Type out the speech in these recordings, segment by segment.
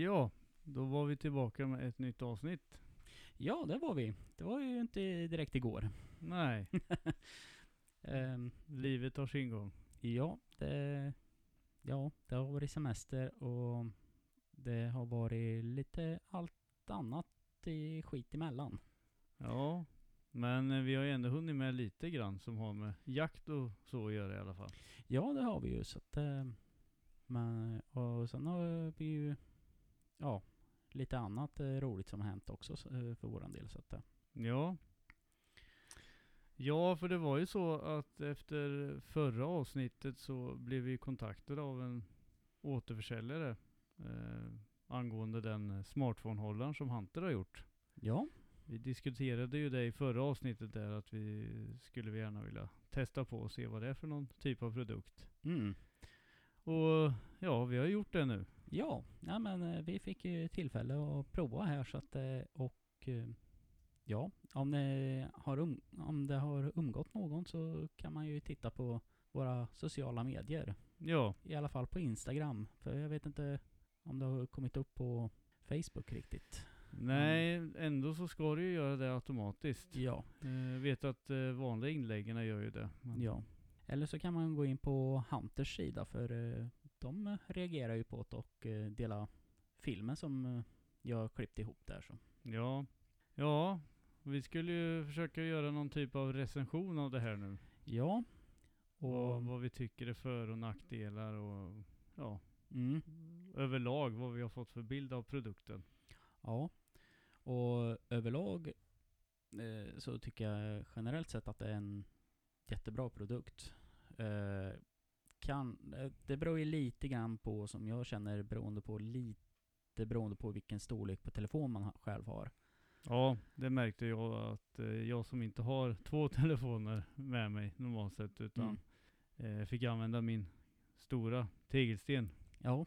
Ja, då var vi tillbaka med ett nytt avsnitt. Ja, det var vi. Det var ju inte direkt igår. Nej, Ehm, livet tar sin gång. ja, det, ja, det har varit semester och det har varit lite allt annat i skit emellan. Ja, men vi har ju ändå hunnit med lite grann som har med jakt och så att göra i alla fall. Ja, det har vi ju. Så att, eh, men, och sen har vi ju ja, lite annat eh, roligt som har hänt också så- eh, för våran del. Så att, eh, Ja. Ja, för det var ju så att efter förra avsnittet så blev vi kontaktade av en återförsäljare eh, angående den smartphone-hållaren som Hunter har gjort. ja, Vi diskuterade ju det i förra avsnittet där att vi skulle gärna vilja testa på och se vad det är för någon typ av produkt. mm. Och ja, vi har gjort det nu. Ja, ja men eh, vi fick ju tillfälle att prova här så att eh, och eh, ja, om det har, um, om det har umgått någon så kan man ju titta på våra sociala medier. Ja, I alla fall på Instagram. För jag vet inte om det har kommit upp på Facebook riktigt. nej, ändå så ska du ju göra det automatiskt. Ja, Jag vet att eh, vanliga inläggen gör ju det. Men- ja. Eller så kan man gå in på Hunters sida för eh, de reagerar ju på det och eh, dela filmen som eh, jag har klippt ihop där så. Ja. Ja, vi skulle ju försöka göra någon typ av recension av det här nu. Ja. Och Och, vad vi tycker är för och nackdelar och ja, mm. överlag vad vi har fått för bild av produkten. Ja. Och överlag eh, så tycker jag generellt sett att det är en jättebra produkt. Eh, kan, eh, det beror ju lite grann på, som jag känner, beroende på lite beroende på vilken storlek på telefon man själv har. Ja, det märkte jag att eh, jag som inte har två telefoner med mig normalt sett utan Mm. eh, fick använda min stora tegelsten. Ja.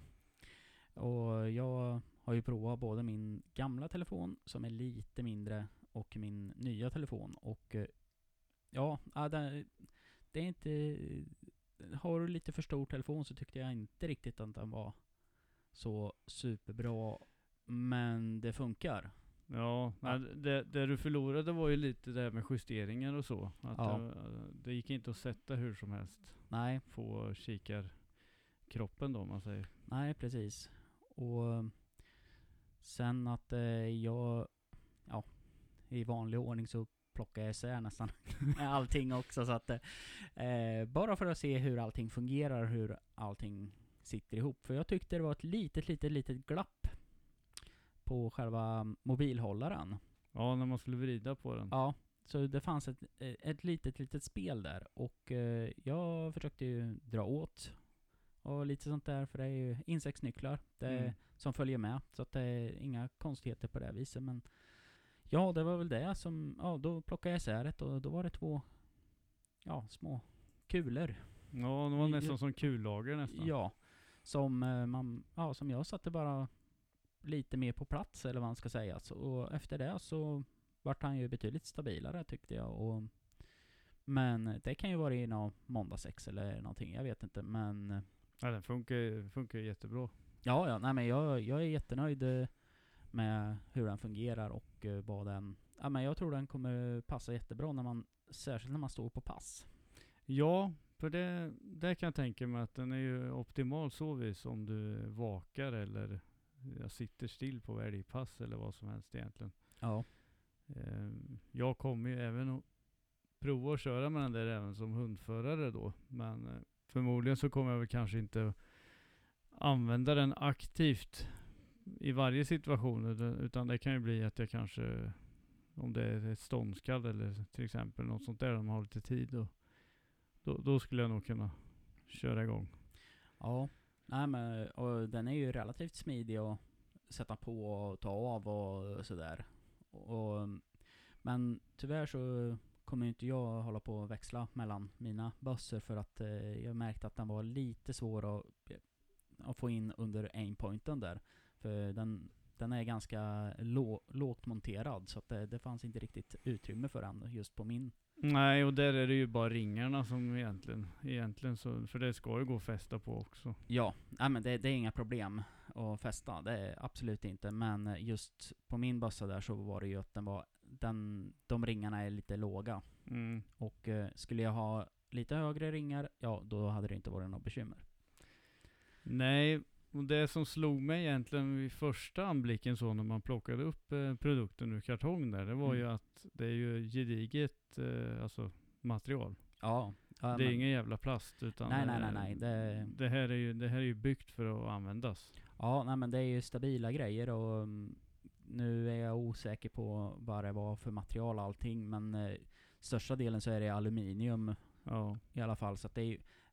Och jag har ju provat både min gamla telefon som är lite mindre och min nya telefon och ja, det är inte... Har du lite för stor telefon så tyckte jag inte riktigt att den var så superbra. Men det funkar. Ja, Ja. men det, det du förlorade var ju lite det här med justeringar och så. Att Ja. det, det gick inte att sätta hur som helst. Nej, Få kikarkroppen då om man säger. Nej, precis. Och sen att eh, jag, ja, i vanlig ordning så plockar jag isär nästan allting också. Så att, eh, bara för att se hur allting fungerar, hur allting sitter ihop. För jag tyckte det var ett litet, litet, litet glapp på själva mobilhållaren. Ja, när man skulle vrida på den. Ja, så det fanns ett, ett litet, litet spel där och eh, jag försökte ju dra åt och lite sånt där för det är ju insektsnycklar det Mm. som följer med så att det är inga konstigheter på det viset men ja, det var väl det som, ja då plockade jag isär det och då var det två ja, små kulor. Ja, det var nästan som kullager nästan. Ja, som eh, man, ja som jag satte bara lite mer på plats eller vad man ska säga. Så, och efter det så vart han ju betydligt stabilare tyckte jag. Och, men det kan ju vara i någon måndagsex eller någonting, jag vet inte. Men Ja, den funkar, funkar jättebra. ja, ja, nej men jag, jag är jättenöjd eh, med hur den fungerar och eh, vad den... Ja men jag tror den kommer passa jättebra när man, särskilt när man står på pass. Ja, för det, det kan jag tänka mig att den är ju optimal så vis om du vakar eller jag sitter still på älgpass eller vad som helst egentligen. Ja. Eh, Jag kommer ju även att prova att köra med den där även som hundförare då. Men eh, förmodligen så kommer jag väl kanske inte använda den aktivt i varje situation. utan- det kan ju bli att jag kanske, om det är ett ståndskall eller till exempel något sånt där, om man har lite tid. Då, då, då skulle jag nog kunna köra igång. Ja, nej men och den är ju relativt smidig att sätta på och ta av och sådär. Och, men tyvärr så kommer inte jag hålla på och växla mellan mina bössor för att eh, jag märkte att den var lite svår att, att få in under aimpointen där. För den, den är ganska lå, lågt monterad så att det, det fanns inte riktigt utrymme för den just på min. Nej, och där är det ju bara ringarna som egentligen, egentligen så, för det ska ju gå att fästa på också. Ja, nej men det, det är inga problem. att fästa, det är absolut inte. Men just på min bössa där så var det ju att den var, den, de ringarna är lite låga. Mm. Och eh, skulle jag ha lite högre ringar, ja då hade det inte varit något bekymmer. Nej, och det som slog mig egentligen vid första anblicken så när man plockade upp eh, produkten ur kartong där, det var Mm. ju att det är ju gediget eh, alltså, material. Ja. ja det är men- ingen jävla plast utan Nej, nej, eh, nej, nej, det- det, här är ju, det här är ju byggt för att användas. Ja, nej men det är ju stabila grejer och mm, nu är jag osäker på vad det var för material och allting men eh, största delen så är det aluminium Ja, i alla fall så att det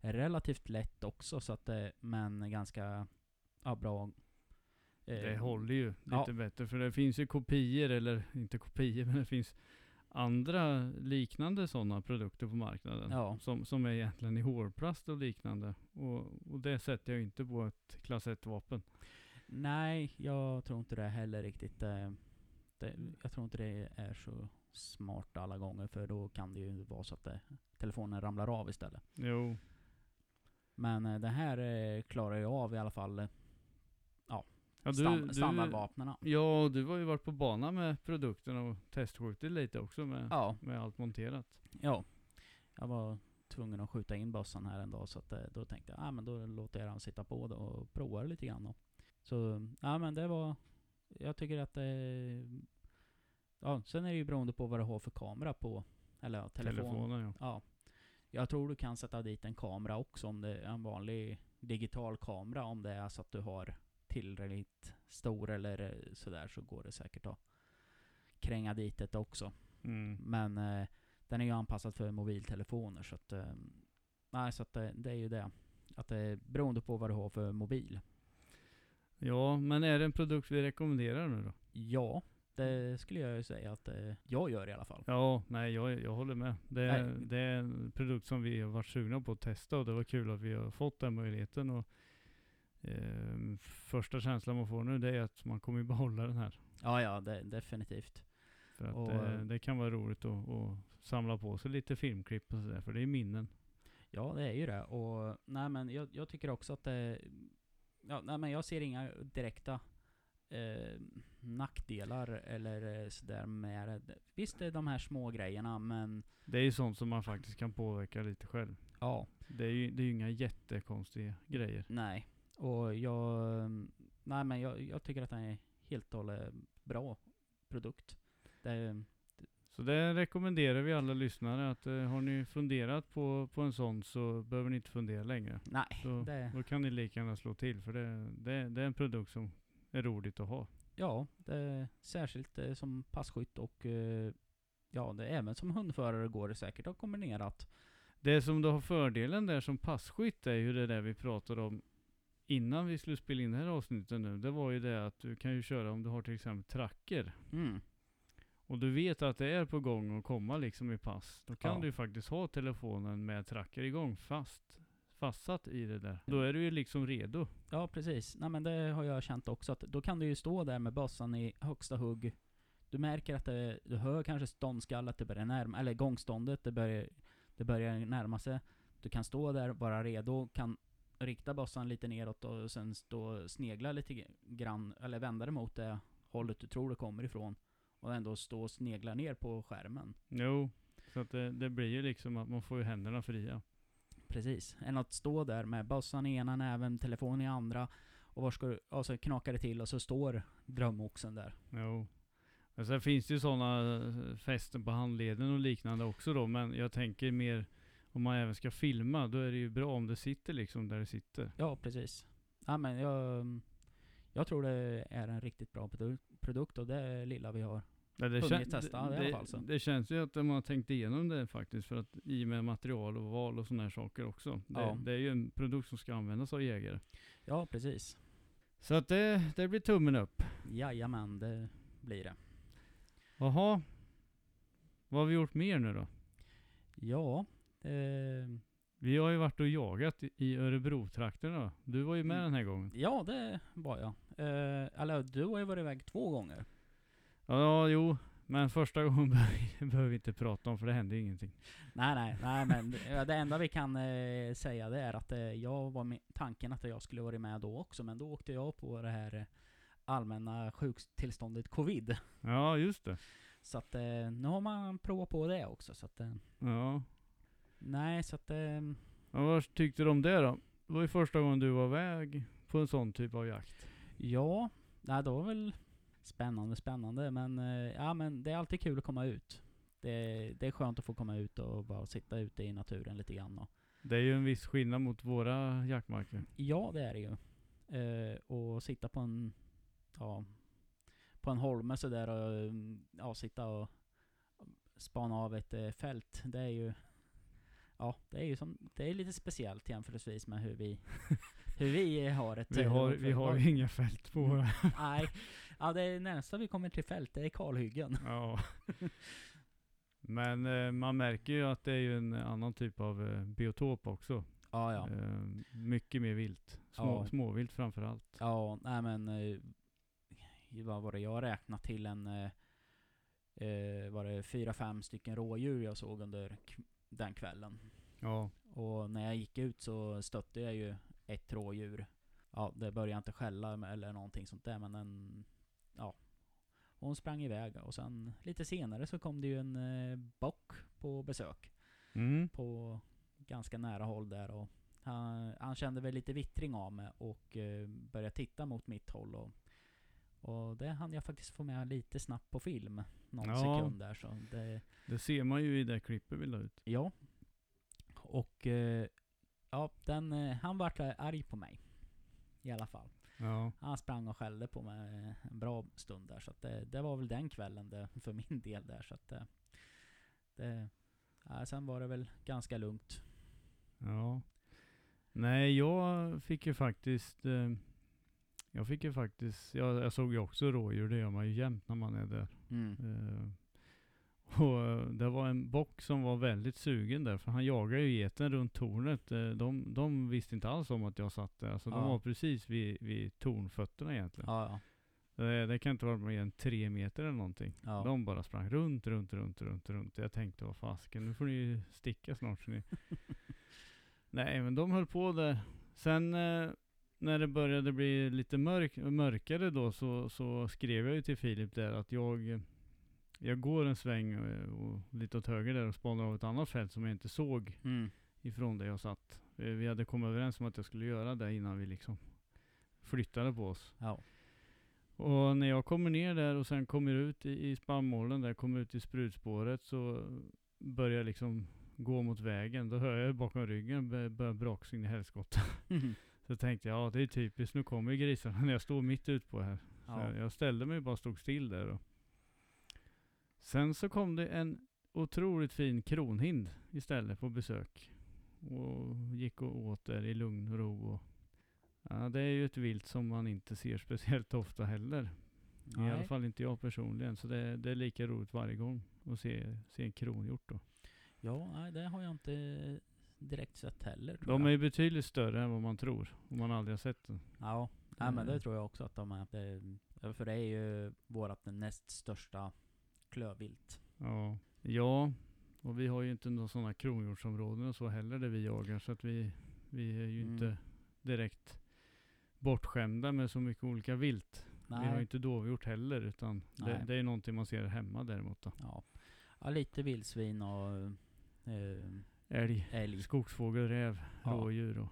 är relativt lätt också så att det, men ganska bra. eh, det håller ju lite ja. bättre för det finns ju kopior, eller inte kopior, men det finns andra liknande sådana produkter på marknaden. Ja. Som, som är egentligen i hårplast och liknande. Och, och det sätter jag inte på ett klass 1-vapen. Nej, jag tror inte det heller riktigt. eh, Det, jag tror inte det är så smart alla gånger för då kan det ju vara så att det, telefonen ramlar av istället. Jo, Men eh, det här eh, klarar jag av i alla fall. Eh, ja, du, standardvapnena. du, ja, du har ju varit på bana med produkten och testskjutit lite också med, Ja, med allt monterat. ja. Jag var tvungen att skjuta in bössan här en dag så att eh, då tänkte jag, ah, men då låter jag den sitta på då och prova lite grann då. Så, ja men det var, jag tycker att det, ja sen är det ju beroende på vad du har för kamera på, eller ja, telefon. Telefonen ja. Ja. Jag tror du kan sätta dit en kamera också om det är en vanlig digital kamera om det är så att du har tillräckligt stor eller eh, sådär så går det säkert att kränga dit det också. Mm. Men eh, den är ju anpassad för mobiltelefoner så att, eh, nej så att det, det är ju det. Att det är beroende på vad du har för mobil. Ja, men är det en produkt vi rekommenderar nu då? Ja, det skulle jag ju säga att eh, jag gör i alla fall. Ja, nej jag, jag håller med. Det är, Nej. det är en produkt som vi har varit sugna på att testa och det var kul att vi har fått den möjligheten. Och, eh, första känslan man får nu det är att man kommer behålla den här. Ja, ja, det, definitivt. För att Och, eh, eh, det kan vara roligt att, att samla på sig lite filmklipp och sådär, för det är minnen. Ja, det är ju det. Och nej men jag, jag tycker också att det, ja, nej men jag ser inga direkta eh, nackdelar eller eh, sådär med det. Visst det är de här små grejerna men Det är ju sånt som man faktiskt kan påverka lite själv. ja, Det är ju det är ju inga jättekonstiga grejer. nej. Och jag, nej men jag, jag tycker att den är helt och hållet bra produkt. Det, Så det rekommenderar vi alla lyssnare att eh, har ni funderat på, på en sån så behöver ni inte fundera längre. nej, Då, det, då kan ni lika gärna slå till för det, det, det är en produkt som är roligt att ha. ja, det är särskilt eh, som passkytt och eh, ja, det, även som hundförare går det säkert att kombinera att Det som du har fördelen där som passkytt är ju det där vi pratade om innan vi skulle spela in det här avsnittet nu. Det var ju det att du kan ju köra om du har till exempel tracker. mm, Och du vet att det är på gång att komma liksom i pass. Då kan Ja. du ju faktiskt ha telefonen med tracker igång fast fastsatt i det där. Då är du ju liksom redo. Ja, precis. Nej men det har jag känt också, att då kan du ju stå där med bössan i högsta hugg. Du märker att det, du hör kanske ståndskallet, det börjar närma, eller gångståndet, det börjar, det börjar närma sig. Du kan stå där, vara redo, kan rikta bössan lite neråt och sen stå snegla lite grann, eller vända dig mot det hållet du tror det kommer ifrån. Och ändå stå och snegla ner på skärmen. Jo. Så att det, det blir ju liksom att man får ju händerna fria. Precis. Än att stå där med bössan i ena näven, telefon i andra. Och, var ska du, och så knakar det till och så står drömoxen där. Jo. Men sen finns det ju sådana fästen på handleden och liknande också då. Men jag tänker mer om man även ska filma, då är det ju bra om det sitter liksom där det sitter. Ja, precis. Ja, men jag, jag tror det är en riktigt bra produ- produkt och det lilla vi har. Ja, det, Hunnit testa det, i alla fall, så. det känns ju att de har tänkt igenom det faktiskt. För att i och med material och val och sådana här saker också. Det, Ja. det är ju en produkt som ska användas av jägare. Ja, precis. Så att det, det blir tummen upp. Jajamän, det blir det. Jaha. Vad har vi gjort mer nu då? Ja, eh, Vi har ju varit och jagat i- då. Du var ju med Mm. den här gången. ja det var jag. Eh, eller du har ju varit iväg två gånger. Ja, jo. Men första gången behöver vi- inte prata om för det hände ingenting. Nej, nej, nej men det enda vi kan eh, säga det är att eh, jag var med tanken att jag skulle varit med då också, men då åkte jag på det här eh, allmänna sjukstillståndet covid. Ja, just det. Så att eh, nu har man provat på det också. Så att, eh, Ja. Nej, så att... Eh, ja. Vad tyckte du om det då? Det var ju första gången du var iväg på en sån typ av jakt. ja, nej, det var väl spännande, spännande. Men eh, ja, men det är alltid kul att komma ut. Det, det är skönt att få komma ut och bara sitta ute i naturen lite grann. Och, Det är ju en viss skillnad mot våra jaktmarker. Ja, det är det ju. Eh, och sitta på en, ja, på en holme sådär och ja, sitta och spana av ett eh, fält. Det är ju, ja, det är ju som, det är lite speciellt jämförelsevis med hur vi, hur vi har ett... Vi har, vi har ju inga fält på våra... Nej, ja, det närmsta vi kommer till fält, det är kalhyggen. Ja. Men eh, man märker ju att det är ju en annan typ av eh, biotop också. Ja, ja. Eh, mycket mer vilt. Små, Ja. Småvilt framförallt. Ja, nej men... Eh, vad var det jag räknade till en... Eh, eh, var det fyra, fem stycken rådjur jag såg under den kvällen. Ja. Och när jag gick ut så stötte jag ju ett rådjur. Ja, det började inte skälla eller någonting sånt där men den... Ja. Hon sprang iväg och sen lite senare så kom det ju en eh, bock på besök. Mm. På ganska nära håll där och han, han kände väl lite vittring av mig och eh, började titta mot mitt håll och, och det hann jag faktiskt få med lite snabbt på film. Någon Ja. sekund där så det, Det ser man ju i det klippet vi la ut. Ja. Och eh, ja, den, eh, han vart eh, arg på mig. I alla fall. Ja. Han sprang och skällde på mig eh, en bra stund där. Så det, det var väl den kvällen det, för min del där. Så att det, ja, sen var det väl ganska lugnt. Ja. Nej, jag fick ju faktiskt... Eh, jag fick ju faktiskt... Jag, jag såg ju också rådjur, det gör man ju jämt när man är där. Mm. Eh, och eh, det var en bock som var väldigt sugen där, för han jagade ju geten runt tornet. Eh, de, de visste inte alls om att jag satt där. Alltså de Ja. var precis vid, vid tornfötterna egentligen. Ja, Det, det kan inte vara mer än tre meter eller någonting. ja. ja. De bara sprang runt, runt, runt, runt, runt. Jag tänkte, vad fasken, nu får ni ju sticka snart. Så ni... Nej, men de höll på där. Sen eh, när det började bli lite mörk, mörkare då så, så skrev jag ju till Filip där att jag, jag går en sväng eh, och lite åt höger där och spanar av ett annat fält som jag inte såg Mm. ifrån där jag satt. Eh, Vi hade kommit överens om att jag skulle göra det innan vi liksom flyttade på oss. Ja. Och när jag kommer ner där och sen kommer ut i, i spannmålen där, kommer ut i sprutspåret så börjar jag liksom gå mot vägen. Då hör jag bakom ryggen bör- börjar braksing i helskotta. Så tänkte jag, ja det är typiskt, nu kommer grisarna när jag står mitt ute på här. Så ja. jag ställde mig och bara stod still där. Och. Sen så kom det en otroligt fin kronhind istället på besök. Och gick och åt där i lugn och ro. Och, ja, det är ju ett vilt som man inte ser speciellt ofta heller. I alla Nej. fall inte jag personligen. Så det, det är lika roligt varje gång att se, se en kronhjort då. Ja, nej, det har jag inte direkt sett heller tror De är jag. ju betydligt större än vad man tror. Om man aldrig har sett den. Ja, nej, men det Mm. tror jag också att de är. Det, för det är ju vårat näst största klövvilt. Ja. ja, och vi har ju inte några sådana kronhjortsområden och så heller där vi jagar. Så att vi, vi är ju Mm. inte direkt bortskämda med så mycket olika vilt. Vi har ju Nej. inte dovhjort heller. Utan det, Nej. det är någonting man ser hemma däremot då. Ja. ja, lite vildsvin och eh, Älg, älg. skogsfågel, räv, Ja. rådjur och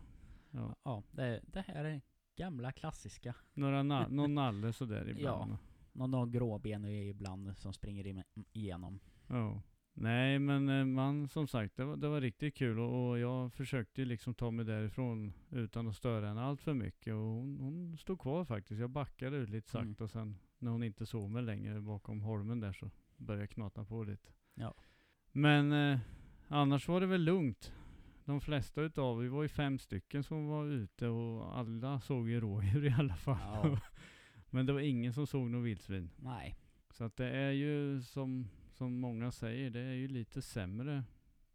ja. Ja, det, det här är gamla klassiska. Några na- någon nalle sådär ibland. Någon, någon gråben ibland som springer igenom. Ja. Nej men eh, man som sagt det var, det var riktigt kul och, och jag försökte liksom ta mig därifrån utan att störa henne allt för mycket och hon, hon stod kvar faktiskt. Jag backade ut lite sakta Mm. och sen när hon inte såg mig längre bakom holmen där så började jag knata på lite. Ja. Men eh, annars var det väl lugnt. De flesta utav, vi var ju fem stycken som var ute och alla såg ju rådjur i alla fall. Ja. Men det var ingen som såg något vildsvin. Nej. Så att det är ju som, som många säger, det är ju lite sämre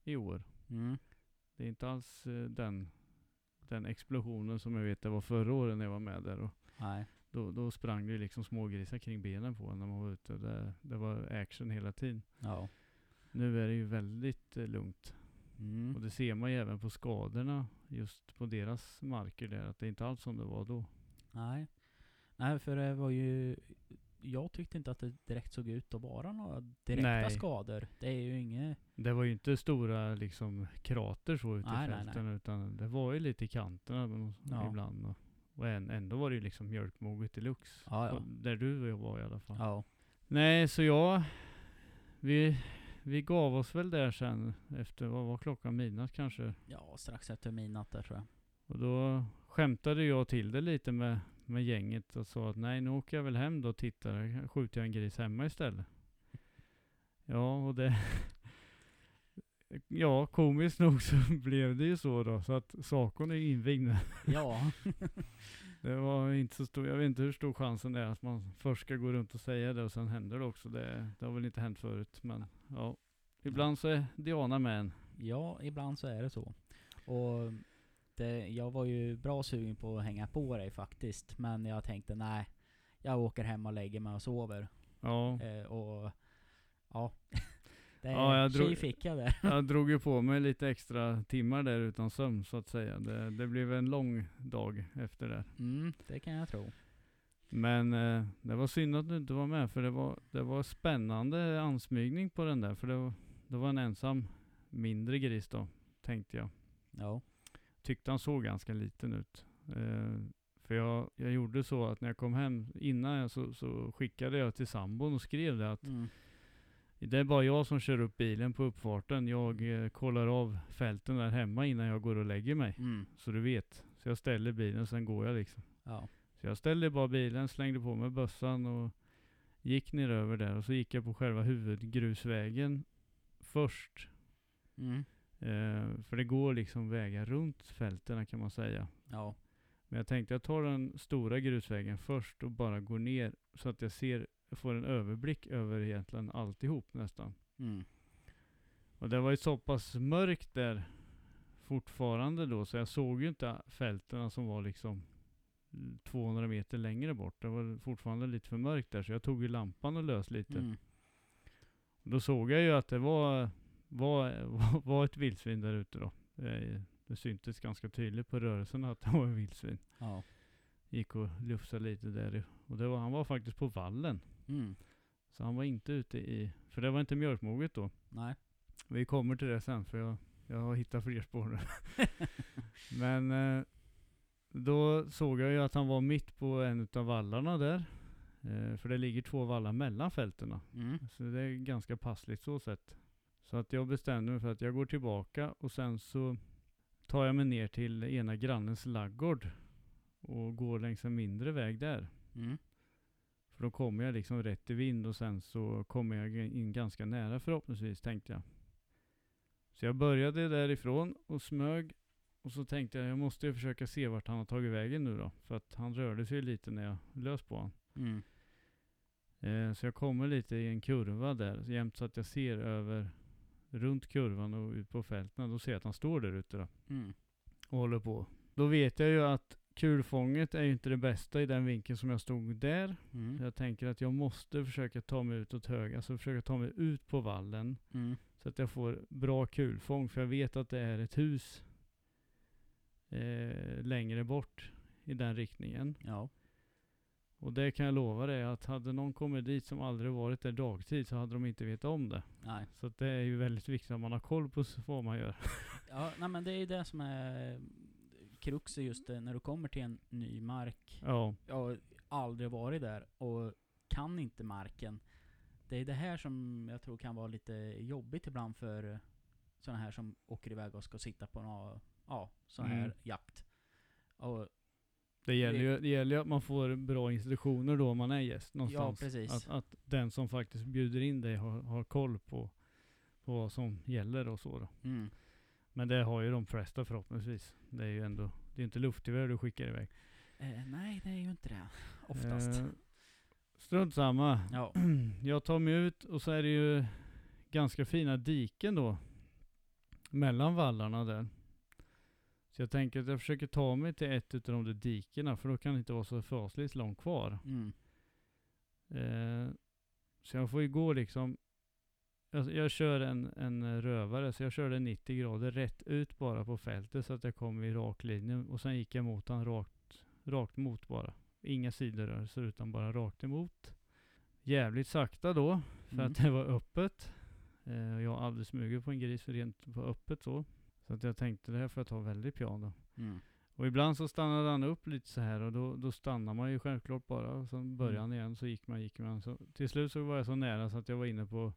i år. Mm. Det är inte alls eh, den, den explosionen som jag vet det var förra året när jag var med där. Och Nej. då, då sprang det liksom smågrisar kring benen på när man var ute. Det, det var action hela tiden. Ja. Nu är det ju väldigt eh, lugnt. Mm. Och det ser man ju även på skadorna just på deras marker där. Att det är inte alls som det var då. Nej. Nej, för det var ju... Jag tyckte inte att det direkt såg ut att vara några direkta Nej. skador. Det är ju inget... Det var ju inte stora liksom krater så ute Nej, i nej, fälten. Utan det var ju lite i kanterna Ja. ibland. Och, och än, ändå var det ju liksom mjölkmoget deluxe. Ja, ja. Där du och jag var i alla fall. Ja. Nej, så jag... Vi, vi gav oss väl där sen efter, vad var klockan? Midnatt kanske? Ja, strax efter midnatt där tror jag. Och då skämtade jag till det lite med, med gänget och sa att nej, nu åker jag väl hem då och tittar. Skjuter jag en gris hemma istället. Ja, och det... Ja, komiskt nog så blev det ju så då. Så att Sakon är invigd. Ja. Det var inte så stor, jag vet inte hur stor chansen är att man först ska gå runt och säga det och sen händer det också. Det, det har väl inte hänt förut. Men ja, ibland så är Diana med en. ja, ibland så är det så. Och det, jag var ju bra sugen på att hänga på dig faktiskt. Men jag tänkte nej, jag åker hem och lägger mig och sover. Ja, Eh, och ja, det Ja, jag drog- fick jag där. jag drog ju på mig lite extra timmar där utan sömn så att säga. Det, det blev en lång dag efter det. Mm, det kan jag tro. Men eh, det var synd att du inte var med för det var, det var spännande ansmygning på den där. För det var, det var en ensam mindre gris då, tänkte jag. Ja. Tyckte han såg ganska liten ut. Eh, för jag, jag gjorde så att när jag kom hem innan jag så, så skickade jag till sambon och skrev det att Mm. Det är bara jag som kör upp bilen på uppfarten. Jag eh, kollar av fälten där hemma innan jag går och lägger mig. Mm. Så du vet. Så jag ställer bilen sen går jag liksom. Ja. Så jag ställde bara bilen, slängde på mig bössan och gick ner över där. Och så gick jag på själva huvudgrusvägen först. Mm. Eh, för det går liksom vägar runt fälten kan man säga. Ja. Men jag tänkte jag tar den stora grusvägen först och bara går ner så att jag ser, jag får en överblick över egentligen alltihop nästan. Mm. Och det var ju så pass mörkt där fortfarande då så jag såg ju inte fälten som var liksom 200 meter längre bort. Det var fortfarande lite för mörkt där så jag tog ju lampan och lös lite. Mm. Då såg jag ju att det var, var, var ett vildsvin där ute då. Det, det syntes ganska tydligt på rörelsen att det var ett vildsvin. Ja. Gick och lufsade lite där. Och det var, han var faktiskt på vallen. Mm. Så han var inte ute i, för det var inte mjölkmoget då. Nej. Vi kommer till det sen för jag, jag har hittat fler spår nu. Men eh, då såg jag ju att han var mitt på en av vallarna där. Eh, för det ligger två vallar mellan fältena. Mm. Så det är ganska passligt så sett. Så att jag bestämde mig för att jag går tillbaka och sen så tar jag mig ner till ena grannens laggård och går längs en mindre väg där. Mm. För då kommer jag liksom rätt i vind och sen så kommer jag in ganska nära förhoppningsvis tänkte jag. Så jag började därifrån och smög och så tänkte jag jag måste ju försöka se vart han har tagit vägen nu då. För att han rörde sig lite när jag lös på honom. Mm. Eh, så jag kommer lite i en kurva där jämt så att jag ser över runt kurvan och ut på fälten. Då ser jag att han står där ute då Mm. och håller på. Då vet jag ju att kulfånget är ju inte det bästa i den vinkeln som jag stod där. Mm. Jag tänker att jag måste försöka ta mig ut åt höger, alltså försöka ta mig ut på vallen. Mm. Så att jag får bra kulfång, för jag vet att det är ett hus eh, längre bort i den riktningen. Ja. Och det kan jag lova dig att hade någon kommit dit som aldrig varit där dagtid så hade de inte vetat om det. Nej. Så det är ju väldigt viktigt att man har koll på vad man gör. Ja, nej men det är ju det som är kruxet just det, när du kommer till en ny mark. Ja, Jag har aldrig varit där och kan inte marken. Det är det här som jag tror kan vara lite jobbigt ibland för sådana här som åker iväg och ska sitta på någon, ja, sån här Mm. jakt. Och, det gäller ju det gäller ju att man får bra institutioner då om man är gäst någonstans. precis. Att, att den som faktiskt bjuder in dig har, har koll på, på vad som gäller och så då. mm. Men det har ju de flesta förhoppningsvis. Det är ju ändå, det är inte luftgevär du skickar iväg. eh, nej, det är ju inte det. Oftast. Eh, strunt samma. ja. Jag tar mig ut och så är det ju ganska fina diken då. Mellan vallarna där. Så jag tänker att jag försöker ta mig till ett utav de där dikena för då kan det inte vara så fasligt långt kvar. Mm. Eh, så jag får ju gå liksom. Jag, jag kör en, en rövare, så jag körde 90 grader rätt ut bara på fältet så att jag kom i rak linje. Och sen gick jag mot han rakt, rakt mot bara. Inga sidorörelser utan bara rakt emot. Jävligt sakta då, för Mm. att det var öppet. Eh, jag har aldrig smugit på en gris för rent på öppet så. Så att jag tänkte det här får jag ta väldigt piano. Mm. Och ibland så stannade han upp lite så här och då, då stannar man ju självklart bara. Och sen började Mm. han igen så gick man, gick man. Så till slut så var jag så nära så att jag var inne på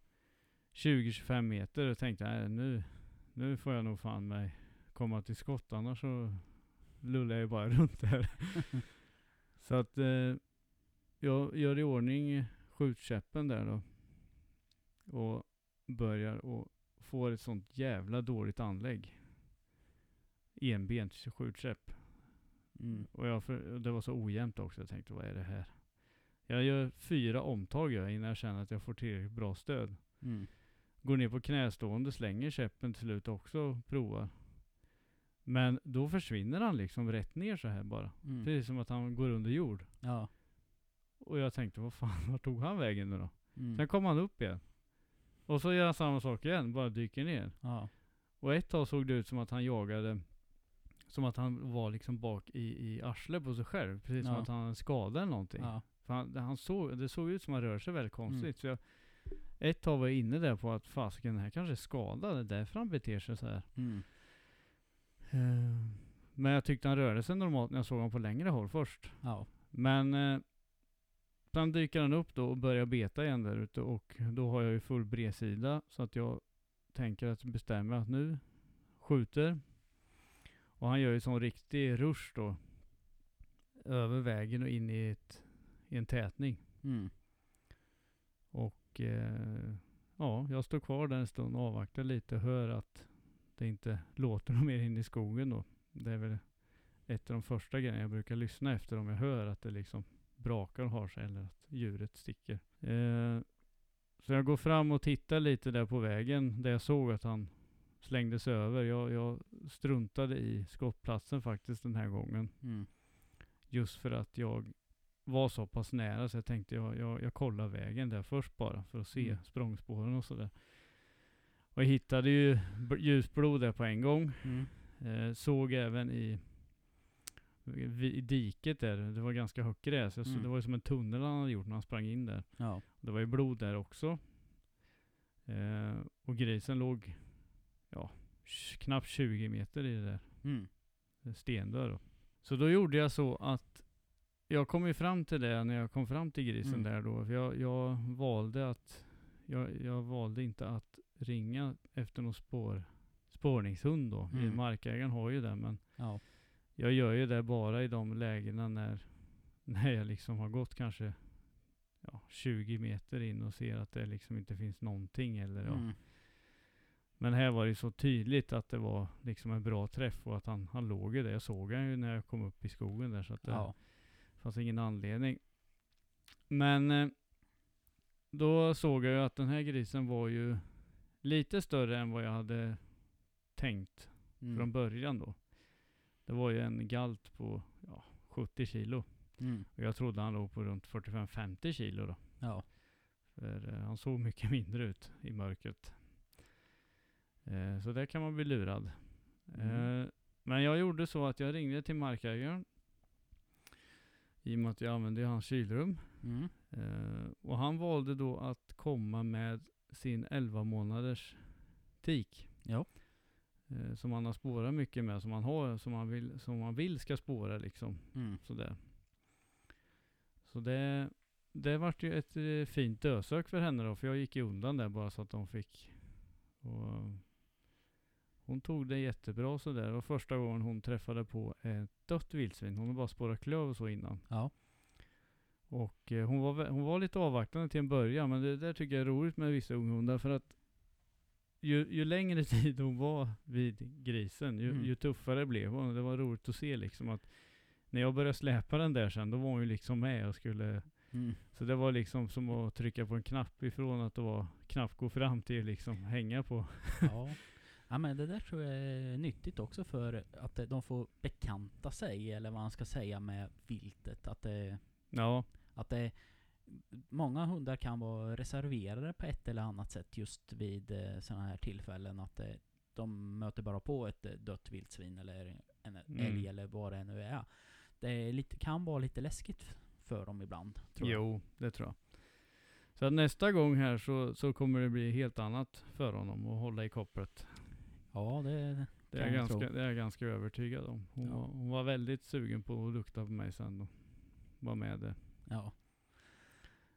20-25 meter och tänkte nej, nu, nu får jag nog fan mig komma till skott annars så lullar jag ju bara runt här. så att eh, jag gör i ordning skjutkäppen där då. Och börjar och får ett sånt jävla dåligt anlägg. Enbent skjutkäpp. Mm. Och jag för, det var så ojämnt också. Jag tänkte, vad är det här? Jag gör fyra omtag jag innan jag känner att jag får tillräckligt bra stöd. Mm. Går ner på knästående, slänger käppen till slut också och provar. Men då försvinner han liksom rätt ner så här bara. Mm. Precis som att han går under jord. Ja. Och jag tänkte, vad fan, vart tog han vägen nu då? Mm. Sen kom han upp igen. Och så gör han samma sak igen, bara dyker ner. Ja. Och ett tag såg det ut som att han jagade, som att han var liksom bak i, i arslet på sig själv. Precis som Ja. att han hade skada eller någonting. Ja. För han, han såg, det såg ut som att han rörde sig väldigt konstigt. Mm. Så jag, ett tag var jag inne där på att fasiken, den här kanske är skadad. Det är därför han beter sig så här. Mm. Eh, Men jag tyckte han rörde sig normalt när jag såg honom på längre håll först. Ja. Men eh, sen dyker han upp då och börjar beta igen där ute och då har jag ju full bredsida så att jag tänker att bestämma att nu skjuter. Och han gör ju sån riktig rush då. Över vägen och in i, ett, i en tätning. Mm. Och eh, ja, jag står kvar där en stund och avvaktar lite och hör att det inte låter något mer in i skogen då. Det är väl ett av de första grejerna jag brukar lyssna efter om jag hör att det liksom brakar och har sig eller att djuret sticker. Eh, så jag går fram och tittar lite där på vägen där jag såg att han slängde sig över. Jag, jag struntade i skottplatsen faktiskt den här gången. Mm. Just för att jag var så pass nära så jag tänkte jag, jag, jag kollar vägen där först bara för att se Mm. språngspåren och sådär. Och jag hittade ju ljusblod där på en gång. Mm. Eh, såg även i, i diket där, det var ganska högt gräs. Mm. det var ju som en tunnel han hade gjort när han sprang in där. Ja. Det var ju blod där också. Eh, och grisen låg ja, knappt 20 meter i det där Mm. stendörr. då. Så då gjorde jag så att jag kom ju fram till det när jag kom fram till grisen Mm. där då. För jag, jag valde att jag, jag valde inte att ringa efter någon spår, spårningshund då. Mm. Markägaren har ju det men Ja. jag gör ju det bara i de lägena när, när jag liksom har gått kanske ja, 20 meter in och ser att det liksom inte finns någonting eller ja, Mm. men här var det så tydligt att det var liksom en bra träff och att han, han låg i det. Jag såg han ju när jag kom upp i skogen där så att det Ja. Fanns ingen anledning. Men eh, då såg jag ju att den här grisen var ju lite större än vad jag hade tänkt Mm. från början då. Det var ju en galt på ja, 70 kilo. Mm. Och jag trodde han låg på runt 45-50 kilo då. Ja. För eh, han såg mycket mindre ut i mörkret. Eh, så där kan man bli lurad. Mm. Eh, men jag gjorde så att jag ringde till markägaren. I och med att jag använde hans kylrum. Mm. Eh, och han valde då att komma med sin 11 månaders tik. Ja. Eh, som han har spårat mycket med. Som han, har, som han, vill, som han vill ska spåra liksom. Mm. Sådär. Så det, det vart ju ett eh, fint dösök för henne då. För jag gick ju undan där bara så att de fick. Och hon tog det jättebra sådär. Och första gången hon träffade på ett dött vildsvin. Hon har bara spårat klöv och så innan. Ja. Och eh, hon, var, hon var lite avvaktande till en början. Men det där tycker jag är roligt med vissa unghundar. För att ju, ju längre tid hon var vid grisen, ju, Mm. ju tuffare blev hon. Det var roligt att se liksom att när jag började släpa den där sen, då var hon ju liksom med och skulle Mm. Så det var liksom som att trycka på en knapp ifrån att det var knappt gå fram till liksom hänga på. Ja. Ja men det där tror jag är nyttigt också för att de får bekanta sig, eller vad man ska säga, med viltet. Att det, Ja, att det Många hundar kan vara reserverade på ett eller annat sätt just vid eh, sådana här tillfällen. Att det, de möter bara på ett eh, dött vildsvin eller en Mm. älg eller vad det nu är. Det är lite, kan vara lite läskigt för dem ibland. Tror jag. jo, det tror jag. Så att nästa gång här så, så kommer det bli helt annat för honom att hålla i kopplet. Ja, det, Det är, jag ganska, tro. det är jag ganska övertygad om. Hon, Ja. var, hon var väldigt sugen på att lukta på mig sen och var med det. ja.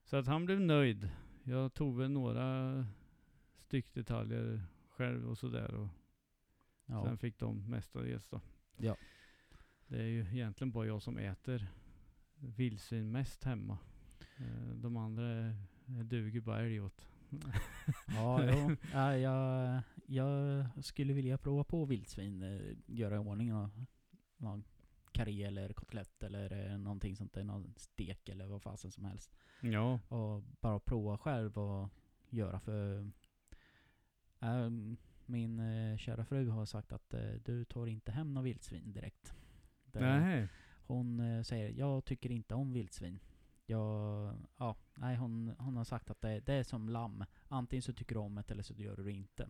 Så att han blev nöjd. Jag tog väl några styckdetaljer själv och sådär. Och ja. sen fick de mestadels då. Ja. Det är ju egentligen bara jag som äter vildsvin mest hemma. Eh, De andra duger bara älg åt. Ja, jo. ja jag, jag skulle vilja prova på vildsvin. eh, Göra i ordning någon, någon karré eller kotlett eller eh, någonting sånt där. Någon stek eller vad fasen som helst. Ja, Och bara prova själv och göra för... ehm, min eh, kära fru har sagt att eh, du tar inte hem någon vildsvin direkt. Det, nej. hon säger, jag tycker inte om vildsvin. Jag, ja, nej hon, hon har sagt att det, det är som lamm. Antingen så tycker du om det eller så gör du det inte.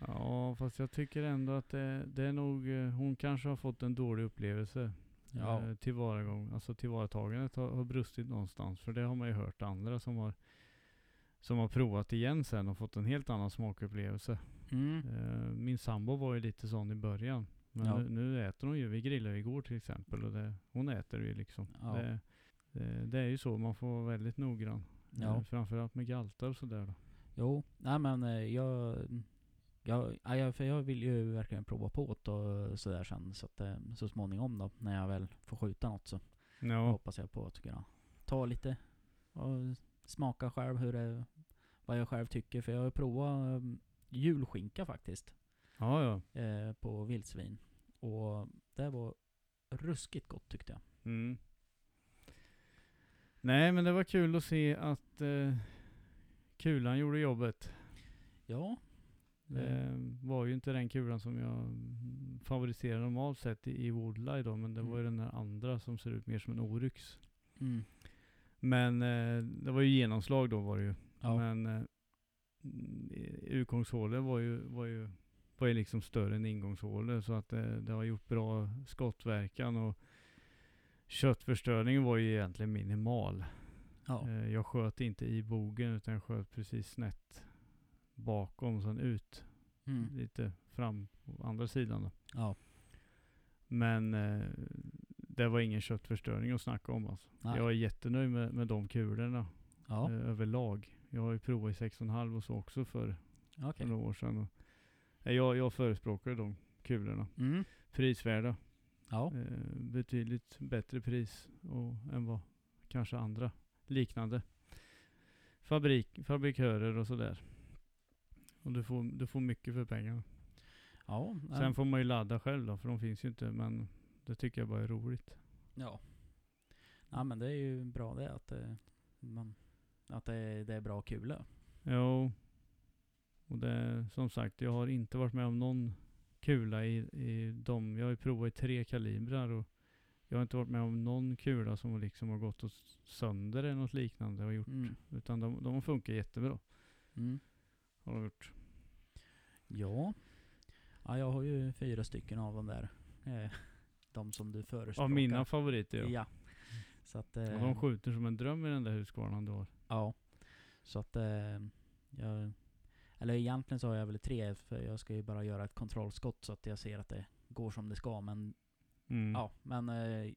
Ja, fast jag tycker ändå att det, det är nog, eh, hon kanske har fått en dålig upplevelse. Ja. Eh, tillvaragång, alltså tillvaratagandet har, har brustit någonstans. För det har man ju hört andra som har, som har provat igen sen och fått en helt annan smakupplevelse. Mm. Eh, min sambo var ju lite sån i början. Men Ja. nu, nu äter hon ju, vi grillade igår till exempel och det, hon äter ju liksom. Ja. Det, det, det är ju så, man får vara väldigt noggrann. Ja. Eh, framförallt med galtar och sådär då. Jo, nej men eh, jag, jag, ja, jag, för jag vill ju verkligen prova på det och sådär sen. Så att eh, så småningom då, när jag väl får skjuta något så Ja, hoppas jag på att kunna ta lite och smaka själv hur det, vad jag själv tycker. För jag har provat julskinka faktiskt ja, ja. eh, på vildsvin. Och det var ruskigt gott tyckte jag. Mm. Nej, men det var kul att se att eh, kulan gjorde jobbet. Ja. Det var ju inte den kulan som jag mm, favoriserar normalt sett i, i Woodlie då, men det var ju den här andra som ser ut mer som en oryx. Mm. Men eh, det var ju genomslag då var det ju. Ja. Men eh, mm, utgångshålet var ju, var ju var ju liksom större än ingångshålet så att det, det har gjort bra skottverkan och köttförstöringen var ju egentligen minimal. ja. Eh, jag sköt inte i bogen utan jag sköt precis snett bakom och sen ut Mm. lite fram på andra sidan då. Ja. Men eh, det var ingen köttförstöring att snacka om alltså. Nej. Jag är jättenöjd med, med de kulorna Ja. eh, överlag. Jag har ju provat i 6,5 och så också för Okej. några år sedan. Och, eh, jag, jag förespråkar de kulorna. Mm. Prisvärda. Ja. Eh, betydligt bättre pris och, än vad kanske andra liknande fabrik, fabrikörer och sådär. Och du får, du får mycket för pengarna. Ja. nej. Sen får man ju ladda själv då, för de finns ju inte. Men det tycker jag bara är roligt. Ja. Ja men det är ju bra det att det, man, att det, det är bra kulor. Jo. Och det, som sagt, jag har inte varit med om någon kula i, i dem. Jag har ju provat i tre kalibrar och jag har inte varit med om någon kula som liksom har gått åt sönder eller något liknande. Har gjort, Mm. Utan de, de har funkat jättebra. Mm. Har de gjort. Ja. Ja jag har ju fyra stycken av dem där. Eh, de som du förespråkar. Av mina favoriter ja. Ja. Så att... Och Eh, de skjuter som en dröm i den där Husqvarnan du har. Ja. Så att eh, jag... Eller egentligen så har jag väl tre, för jag ska ju bara göra ett kontrollskott så att jag ser att det går som det ska. Men Mm. ja, men eh,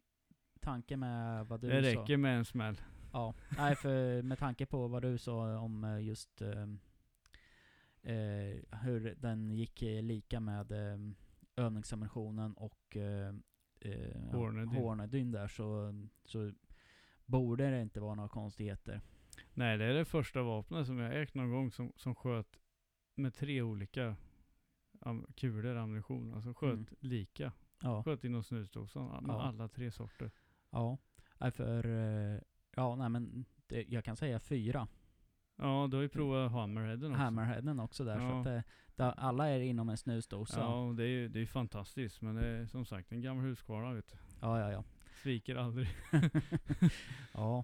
tanken med vad du det sa. räcker med en smäll. Ja, nej för med tanke på vad du sa om eh, just eh, eh, hur den gick eh, lika med eh, övningsammunitionen och eh, eh, Hornady. Hornadyn där så, så borde det inte vara några konstigheter. Nej, det är det första vapnet som jag ägt någon gång som, som sköt med tre olika am kulor ammunition. Alltså sköt Mm. lika. Ja, Sköt inom snusdosan med Ja. alla tre sorter. ja. Nej för, eh, ja nej men det, jag kan säga fyra. Ja, du har ju provat Hammerheaden också. Hammerheaden också där. Så Ja. att det, det, alla är inom en snusdosa. Ja, Ja, det är ju det är fantastiskt. Men det är som sagt en gammal huskvarna vet du. ja, ja. Sviker aldrig. ja.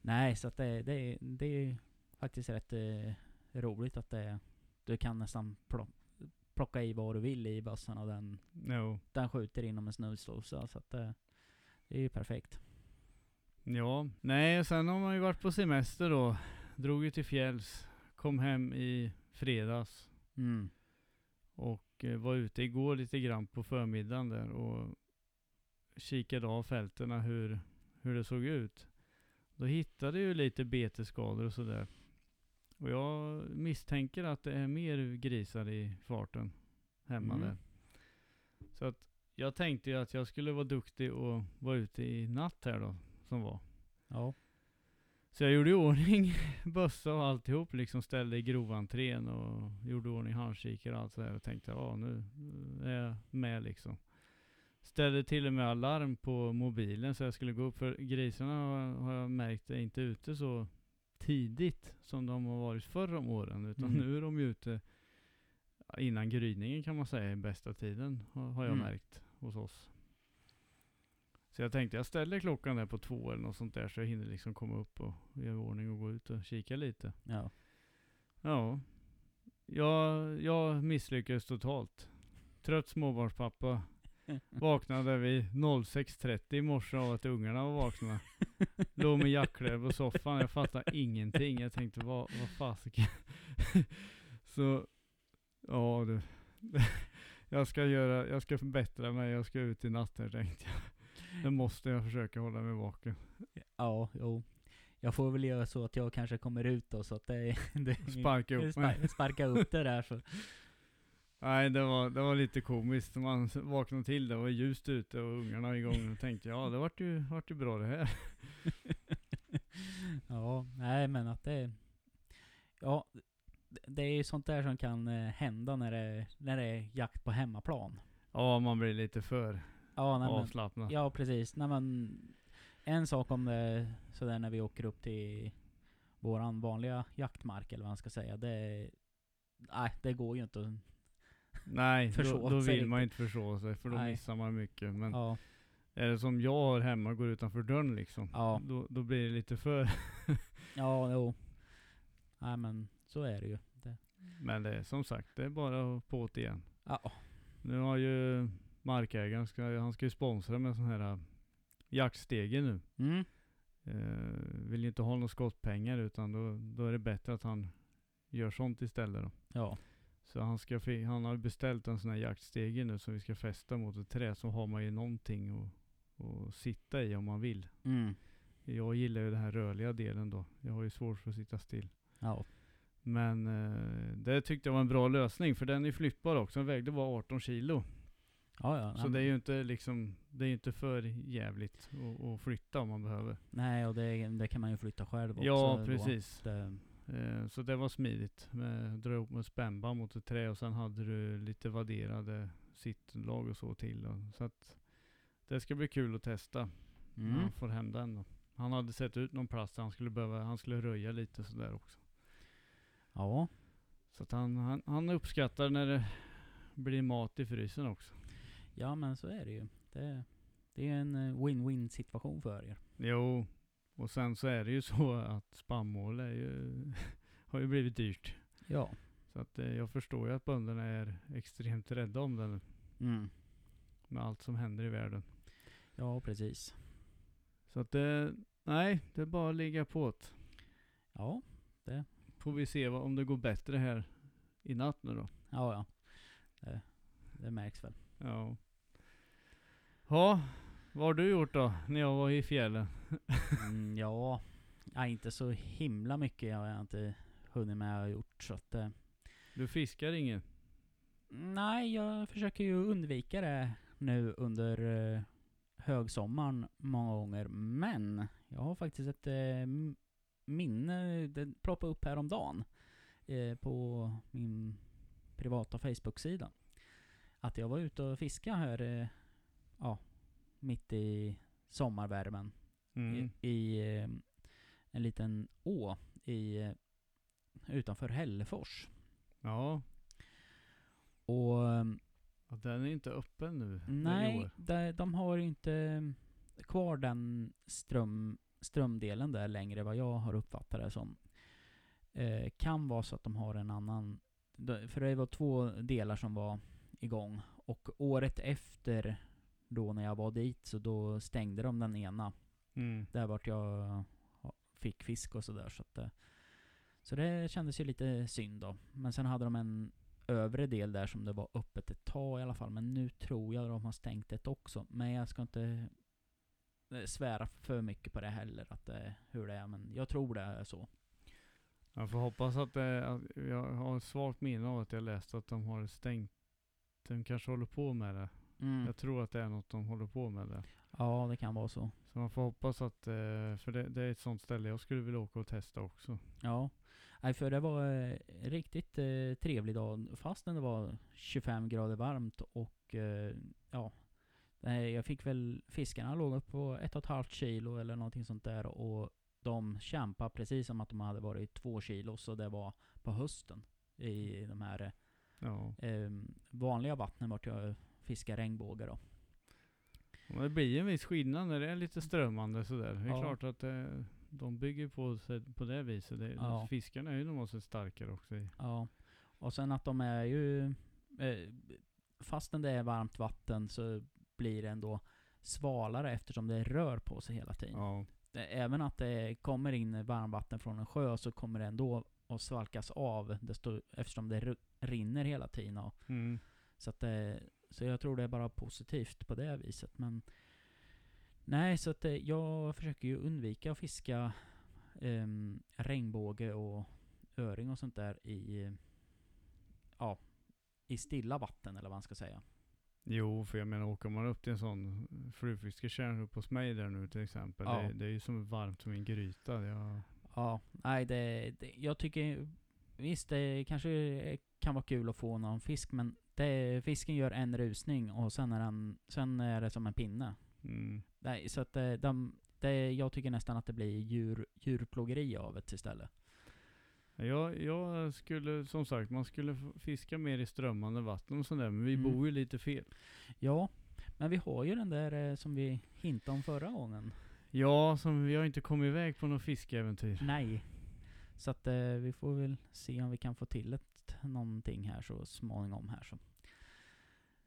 Nej, så att det, det, det är ju faktiskt rätt eh, roligt att det, du kan nästan plock, plocka i vad du vill i bössan och den, Jo. den skjuter inom en snusdosa. Så att det, det är ju perfekt. Ja, nej sen har man ju varit på semester då. Drog ju till fjälls. Kom hem i fredags. Mm. Och eh, var ute igår lite grann på förmiddagen där och kikade av fältena hur, hur det såg ut. Då hittade jag ju lite betesskador och sådär. Och jag misstänker att det är mer grisar i farten hemma Mm. där. Så att jag tänkte ju att jag skulle vara duktig och vara ute i natt här då, som var. Ja. Så jag gjorde i ordning bössa och alltihop, liksom ställde i grovantrén och gjorde i ordning handkikare och allt sådär och tänkte ja nu är jag med liksom. Ställde till och med alarm på mobilen så jag skulle gå upp för grisarna har, har jag märkt är inte ute så tidigt som de har varit förr om åren utan Mm. nu är de ju ute innan gryningen kan man säga i bästa tiden har, jag Mm. märkt hos oss. Så jag tänkte jag ställer klockan där på två eller något sånt där så jag hinner liksom komma upp och göra i ordning och gå ut och kika lite. Ja. Ja. Jag, jag misslyckades totalt. Trött småbarnspappa. Vaknade vid 06.30 i morse av att ungarna var vakna. Låg med jackkläder på soffan. Jag fattade ingenting. Jag tänkte vad, vad fasiken. Så, ja du. Jag ska göra, jag ska förbättra mig. Jag ska ut i natt här tänkte jag. Det måste jag försöka hålla mig vaken. Ja, jo. Jag får väl göra så att jag kanske kommer ut då så att det... det Sparka upp mig. Spar- Sparka upp det där så. Nej, det var, det var lite komiskt. Man vaknade till, det var ljust ute och ungarna igång och tänkte ja, det vart ju, vart ju bra det här. ja, nej men att det... Ja, det- är ju sånt där som kan eh, hända när det, när det är jakt på hemmaplan. Ja, man blir lite för Ja, nej, men, avslappnad. ja precis. Nej, men, en sak om det sådär när vi åker upp till våran vanliga jaktmark eller vad man ska säga. Det, nej, det går ju inte att... Nej, då, då vill man inte förså sig för då Nej. missar man mycket. Men Ja, är det som jag har hemma och går utanför dörren liksom. Ja. Då, då blir det lite för. ja, jo. Nej men så är det ju. Det, Men det är som sagt, det är bara på det igen. ja, Nu har ju markägaren, ska, han ska ju sponsra med sån här äh, jaktstege nu. mm, Eh, vill ju inte ha några skottpengar utan då, då är det bättre att han gör sånt istället då. ja. Så han, ska, han har beställt en sån här jaktstege nu som vi ska fästa mot ett träd. Så har man ju någonting att, sitta i om man vill. Mm, Jag gillar ju den här rörliga delen då. Jag har ju svårt för att sitta still. ja. Men eh, det tyckte jag var en bra lösning för den är flyttbar också. Den vägde bara 18 kilo. Ja, ja. Så det är ju inte liksom, det är inte för jävligt att, flytta om man behöver. Nej, och det, det kan man ju flytta själv också. Ja, precis. Det, så det var smidigt. Dra ihop med spännband mot ett trä och sen hade du lite vadderade sittlag och så till. Så att det ska bli kul att testa när mm. han får hem den då. Han hade sett ut någon plats där han skulle behöva, han skulle röja lite sådär också. Ja, Så att han, han, han uppskattar när det blir mat i frysen också. ja men så är det ju. Det, det är en eh, win-win situation för er. Jo, och sen så är det ju så att spannmål är ju, har ju blivit dyrt. Ja. Så att eh, jag förstår ju att bönderna är extremt rädda om det nu. Mm. Med allt som händer i världen. Ja, precis. Så att det, nej, det är bara att ligga på det. Ja, Får vi se vad, om det går bättre här i natt nu då. ja, ja. Det, det märks väl. Ja. Ja, vad har du gjort då när jag var i fjällen? Mm, ja, ja, inte så himla mycket har jag inte hunnit med att gjort. Så att, eh, Du fiskar ingen? nej, jag försöker ju undvika det nu under eh, högsommaren många gånger. Men jag har faktiskt ett eh, minne, det ploppade upp häromdagen eh, på min privata Facebook-sida. Att jag var ute och fiskade här, eh, ja, mitt i sommarvärmen Mm. i, i eh, en liten å i, eh, utanför Hällefors. Ja. Och ja. Den är inte öppen nu nej, de, de har inte kvar den ström, strömdelen där längre vad jag har uppfattat det som. Eh, kan vara så att de har en annan, för det var två delar som var igång. Och året efter då när jag var dit så då stängde de den ena. Mm. Där vart jag ja, fick fisk och sådär. Så, att, eh, så det kändes ju lite synd då. Men sen hade de en övre del där som det var öppet ett tag i alla fall. Men nu tror jag de har stängt det också. Men jag ska inte eh, svära för mycket på det heller. Att det, hur det är. Men jag tror det är så. Jag får hoppas att det, att jag har ett svagt minne av att jag läste att de har stängt. De kanske håller på med det. Mm. Jag tror att det är något de håller på med det. Ja, det kan vara så. Så man får hoppas att, eh, för det, det är ett sånt ställe jag skulle vilja åka och testa också. Ja. Nej, för det var eh, riktigt eh, trevlig dag. Fastän det var 25 grader varmt och ja. Jag fick väl, fiskarna låg upp på ett och ett halvt kilo eller någonting sånt där och de kämpade precis som att de hade varit två kilo så det var på hösten. I de här Ja. eh, vanliga vattnen vart jag fiskar regnbågar då. Det blir en viss skillnad när det är lite strömmande sådär. Det är Ja. klart att eh, de bygger på sig på det viset. Det, Ja. Fiskarna är ju normalt sett starkare också. Ja. Och sen att de är ju, eh, fastän det är varmt vatten så blir det ändå svalare eftersom det rör på sig hela tiden. Ja. Även att det kommer in varmvatten från en sjö så kommer det ändå att svalkas av desto, eftersom det rinner hela tiden. Och, Mm. så, att det, så jag tror det är bara positivt på det viset. Men nej, så att det, jag försöker ju undvika att fiska um, regnbåge och öring och sånt där i, ja, i stilla vatten eller vad man ska säga. Jo, för jag menar åker man upp till en sån flugfisketjärn uppe hos mig där nu till exempel. Ja. Det, det är ju som varmt som en gryta. Jag, Ja, nej det, det, jag tycker visst det kanske kan vara kul att få någon fisk men det, fisken gör en rusning och sen är, den, sen är det som en pinne. mm. Nej, så att det, de, det, jag tycker nästan att det blir djur, djurplågeri av det istället. jag, jag skulle, som sagt, man skulle fiska mer i strömmande vatten och sådär. Men vi Mm. bor ju lite fel. Ja, men vi har ju den där eh, som vi hintade om förra gången. Ja, som vi har inte kommit iväg på något fiskeäventyr. Nej. Så att eh, vi får väl se om vi kan få till ett, någonting här så småningom här så.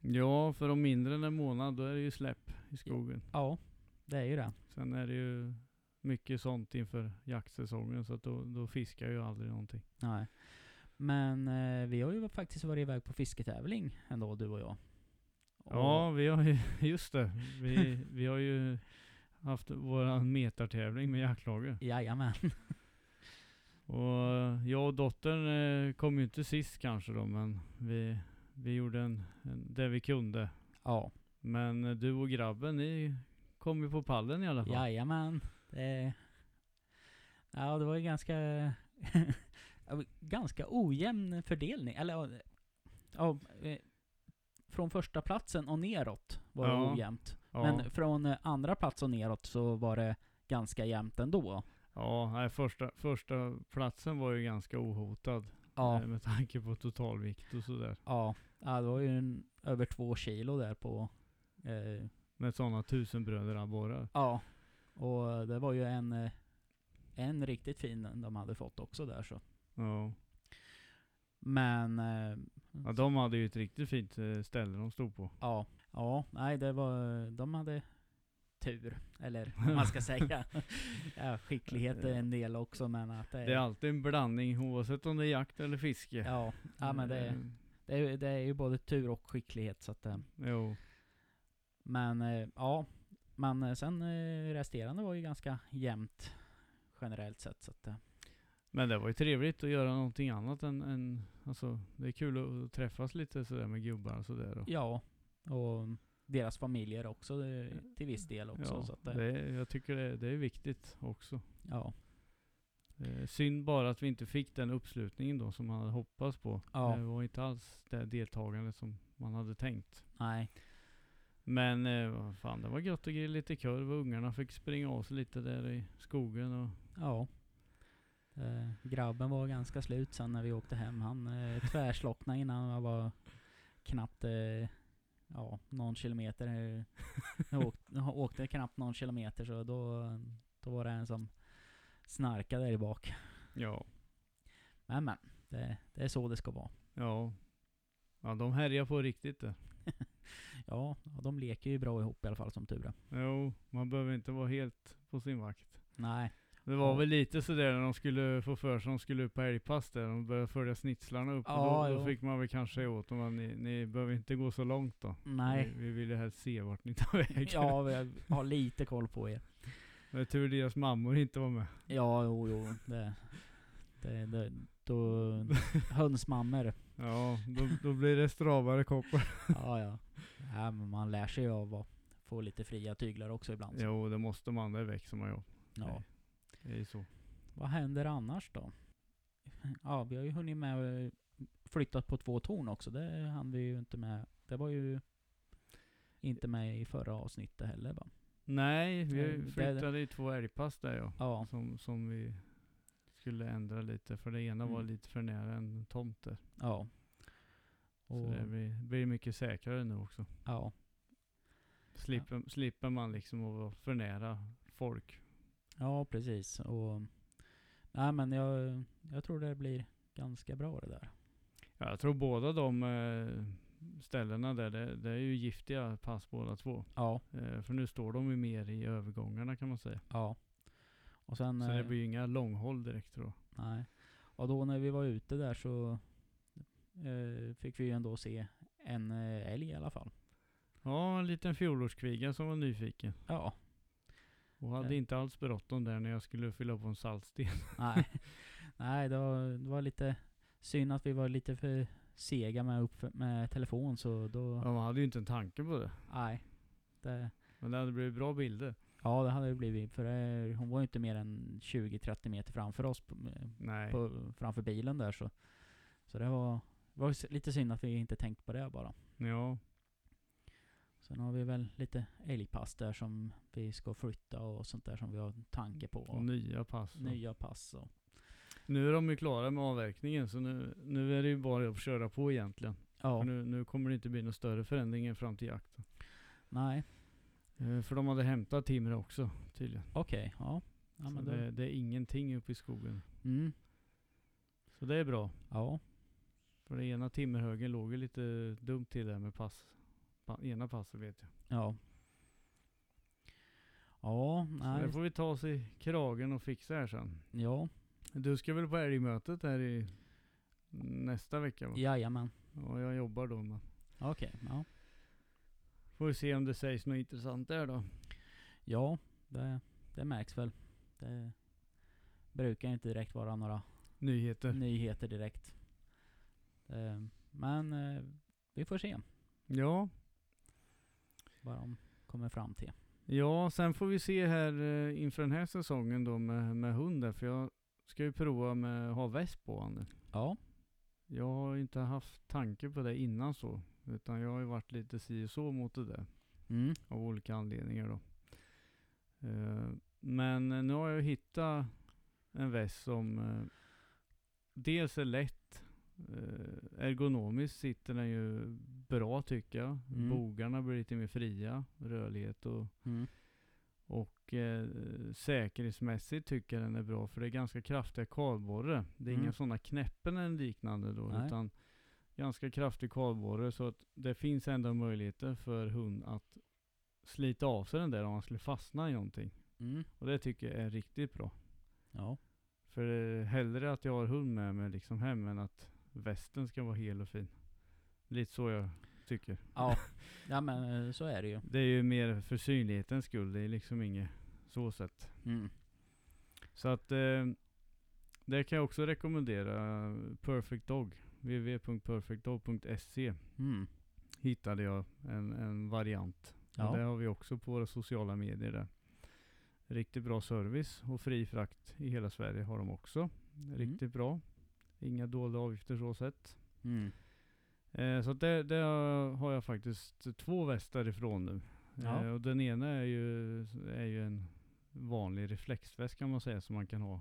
Ja, för om mindre än en månad då är det ju släpp i skogen. Ja, det är ju det. Sen är det ju mycket sånt inför jaktsäsongen så att då, då fiskar jag ju aldrig någonting. Nej. Men eh, vi har ju faktiskt varit iväg på fisketävling ändå, du och jag. Och- Ja, vi har ju, just det. Vi, vi har ju haft våran metartävling med jaktlaget. Jajamän. Och jag och dottern eh, kom ju inte sist kanske då, men vi, vi gjorde en, en, det vi kunde. Ja, Men eh, du och grabben, ni kom ju på pallen i alla fall. jajamän. Det, ja, det var ju ganska, ganska ojämn fördelning. Eller ja, eh, från första platsen och neråt var det Ja. ojämnt. Ja, Men från andra plats och neråt så var det ganska jämnt ändå. Ja nej, första, första platsen var ju ganska ohotad. Ja, eh, Med tanke på totalvikt och sådär. ja, ja det var ju en, över två kilo där på eh, Med sådana tusenbröder abborrar. Ja, och det var ju en, eh, en riktigt fin de hade fått också där så. Ja. Men, eh, ja, de hade ju ett riktigt fint eh, ställe de stod på. ja, ja, nej det var, de hade tur, eller vad man ska säga. ja, skicklighet är en del också men att det, Det är alltid en blandning oavsett om det är jakt eller fiske. ja, ja men det, Eh, det, är, det är ju både tur och skicklighet så att eh, Jo. Men eh, ja, men eh, sen resterande var ju ganska jämnt generellt sett så att Men det var ju trevligt att göra någonting annat än, än alltså det är kul att träffas lite sådär med gubbar och sådär. Och, Ja, och deras familjer också eh, till viss del också. ja, så att, eh, det, jag tycker det, det är viktigt också. ja. Eh, synd bara att vi inte fick den uppslutningen då som man hade hoppats på. Ja. Det var inte alls det deltagande som man hade tänkt. Nej. Men eh, fan, det var gött att grilla lite korv och ungarna fick springa av sig lite där i skogen och Ja. Eh, grabben var ganska slut sen när vi åkte hem. Han eh, tvärslocknade innan han var knappt eh, ja, någon kilometer. Jag åkte, åkte knappt någon kilometer så då, då var det en som snarkade där bak. Ja. Men men, det, det är så det ska vara. Ja. Ja, de härjar på riktigt där. Ja, de leker ju bra ihop i alla fall som tur är. Jo, man behöver inte vara helt på sin vakt. Nej, Det var väl lite sådär när de skulle få för sig att de skulle upp på älgpass där. De började följa snitslarna upp. Ja, och då, då fick man väl kanske åt dem att ni, ni behöver inte gå så långt då. nej. Vi, vi vill ju helst se vart ni tar vägen. Ja, vi har lite koll på er. Är tur deras mammor inte var med. Ja, jo, jo. Det, det, det, då, hönsmammor. Ja, då, då blir det stravare koppar. Ja, ja. ja men man lär sig ju av att få lite fria tyglar också ibland. så. Jo, det måste man. Det växer man ju. Ja. Det är ju så. Vad händer annars då? Ja, vi har ju hunnit med och flyttat på två torn också. Det hann vi ju inte med. Det var ju inte med i förra avsnittet heller va? Nej, vi det- flyttade i två älgpass där ja. Ja, Som, som vi skulle ändra lite. För det ena var Mm. lite för nära en tomt där. ja. Så Och, det blir, blir mycket säkrare nu också. ja, Slipper, slipper man liksom att vara för nära folk. Ja, precis. Och, nej men jag, jag tror det blir ganska bra det där. Ja, jag tror båda de eh, ställena där, det, det är ju giftiga pass båda två. Ja, Eh, för nu står de ju mer i övergångarna kan man säga. ja. Och sen... Så det eh, blir ju inga långhåll direkt då. Nej. Och då när vi var ute där så eh, fick vi ju ändå se en älg i alla fall. Ja, en liten fjolårskviga som var nyfiken. Ja, Och hade Ja. inte alls bråttom där när jag skulle fylla på en saltsten. nej. nej, det var, det var lite synd att vi var lite för sega med, upp, med telefon så då... Ja, man hade ju inte en tanke på det. Nej. Det, Men det hade blivit bra bilder. ja, det hade det blivit. För det, hon var ju inte mer än 20-30 meter framför oss, på, Nej. på, framför bilen där så. Så det var, var lite synd att vi inte tänkt på det bara. Ja. Sen har vi väl lite älgpass där som vi ska flytta och sånt där som vi har tanke på. Och nya pass. och- nya pass och... Nu är de ju klara med avverkningen så nu, nu är det ju bara att köra på egentligen. Ja, nu, nu kommer det inte bli några större förändringar fram till jakten. nej. Eh, för de hade hämtat timmer också tydligen. Okej, ja. ja så men det, det är ingenting uppe i skogen. mm, Så det är bra. ja. För den ena timmerhögen låg ju lite dumt till där med pass. Ena passet vet jag. Ja. Ja, Så nej. det får vi ta oss i kragen och fixa här sen. Ja, Du ska väl på älgmötet här i nästa vecka va? jajamän. Ja, jag jobbar då men. Okej, ja. Får vi se om det sägs något intressant där då. Ja, det, det märks väl. Det brukar inte direkt vara några Nyheter. nyheter direkt. Eh, Men eh, vi får se Ja. Vad de kommer fram till. Ja, sen får vi se här eh, inför den här säsongen då med, med hunden. För jag ska ju prova med att ha väst på honom. Ja, Jag har inte haft tanke på det innan så. Utan jag har ju varit lite si och så mot det där. mm. Av olika anledningar då. Eh, men nu har jag hittat en väst som eh, dels är lätt. Eh, ergonomiskt sitter den ju bra tycker jag. Mm. Bogarna blir lite mer fria. Rörlighet och Mm. och eh, säkerhetsmässigt tycker jag den är bra för det är ganska kraftiga kardborre. Det är Mm. inga sådana knäppen eller liknande då Nej. utan ganska kraftig kardborre så att det finns ändå möjligheter för hund att slita av sig den där om man skulle fastna i någonting. Mm. Och det tycker jag är riktigt bra. Ja. För är hellre att jag har hund med mig liksom hem än att västen ska vara hel och fin. Lite så jag tycker. Ja. ja men eh, så är det ju. Det är ju mer för synlighetens skull. Det är liksom inget så sett. Mm. Så att eh, det kan jag också rekommendera. Perfect Dog. www.perfectdog.se Mm. hittade jag en, en variant. Ja. Det har vi också på våra sociala medier där. Riktigt bra service och fri frakt i hela Sverige har de också. Riktigt bra. Inga dolda avgifter så sett. Mm. Eh, så att det, det har jag faktiskt två västar ifrån nu. Ja. Eh, och den ena är ju, är ju en vanlig reflexväst kan man säga som man kan ha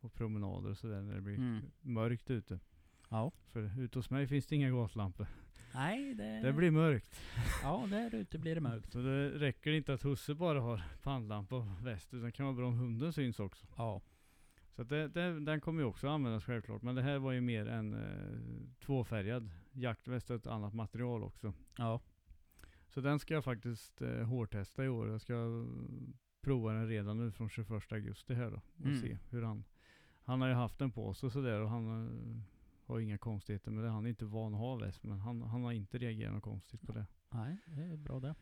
på promenader och sådär när det blir Mm. mörkt ute. Ja. För ute hos mig finns det inga gaslampor. Nej, det, Det blir mörkt. Ja, där ute blir det mörkt. Så det räcker inte att husse bara har pannlampa och väst, utan det kan vara bra om hunden syns också. Ja. Så det, det, den kommer ju också användas självklart. Men det här var ju mer en eh, tvåfärgad jaktväst och ett annat material också. Ja. Så den ska jag faktiskt eh, hårtesta i år. Jag ska eh, prova den redan nu från 21 augusti här då. Och Mm. se hur han... Han har ju haft den på sig sådär och han eh, har inga konstigheter med det. Han är inte van att ha väst men han, han har inte reagerat något konstigt på det. Nej, det är bra det.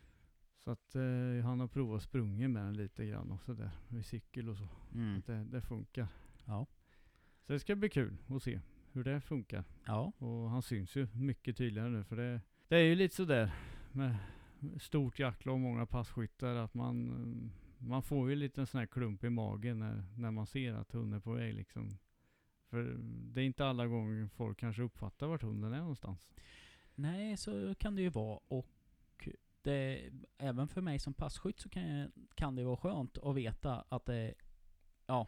Så att eh, han har provat sprungit med den lite grann och sådär. Vid cykel och så. Mm. Att det, det funkar. Ja. Så det ska bli kul att se hur det funkar. Ja. Och han syns ju mycket tydligare nu för det, det är ju lite sådär med stort jaktlag och många passkyttar att man, eh, man får ju lite en sån här klump i magen när, när man ser att hunden är på väg liksom. För det är inte alla gånger folk kanske uppfattar vart hunden är någonstans. Nej, så kan det ju vara. Och det, även för mig som passkytt så kan, jag, kan det vara skönt att veta att det, ja,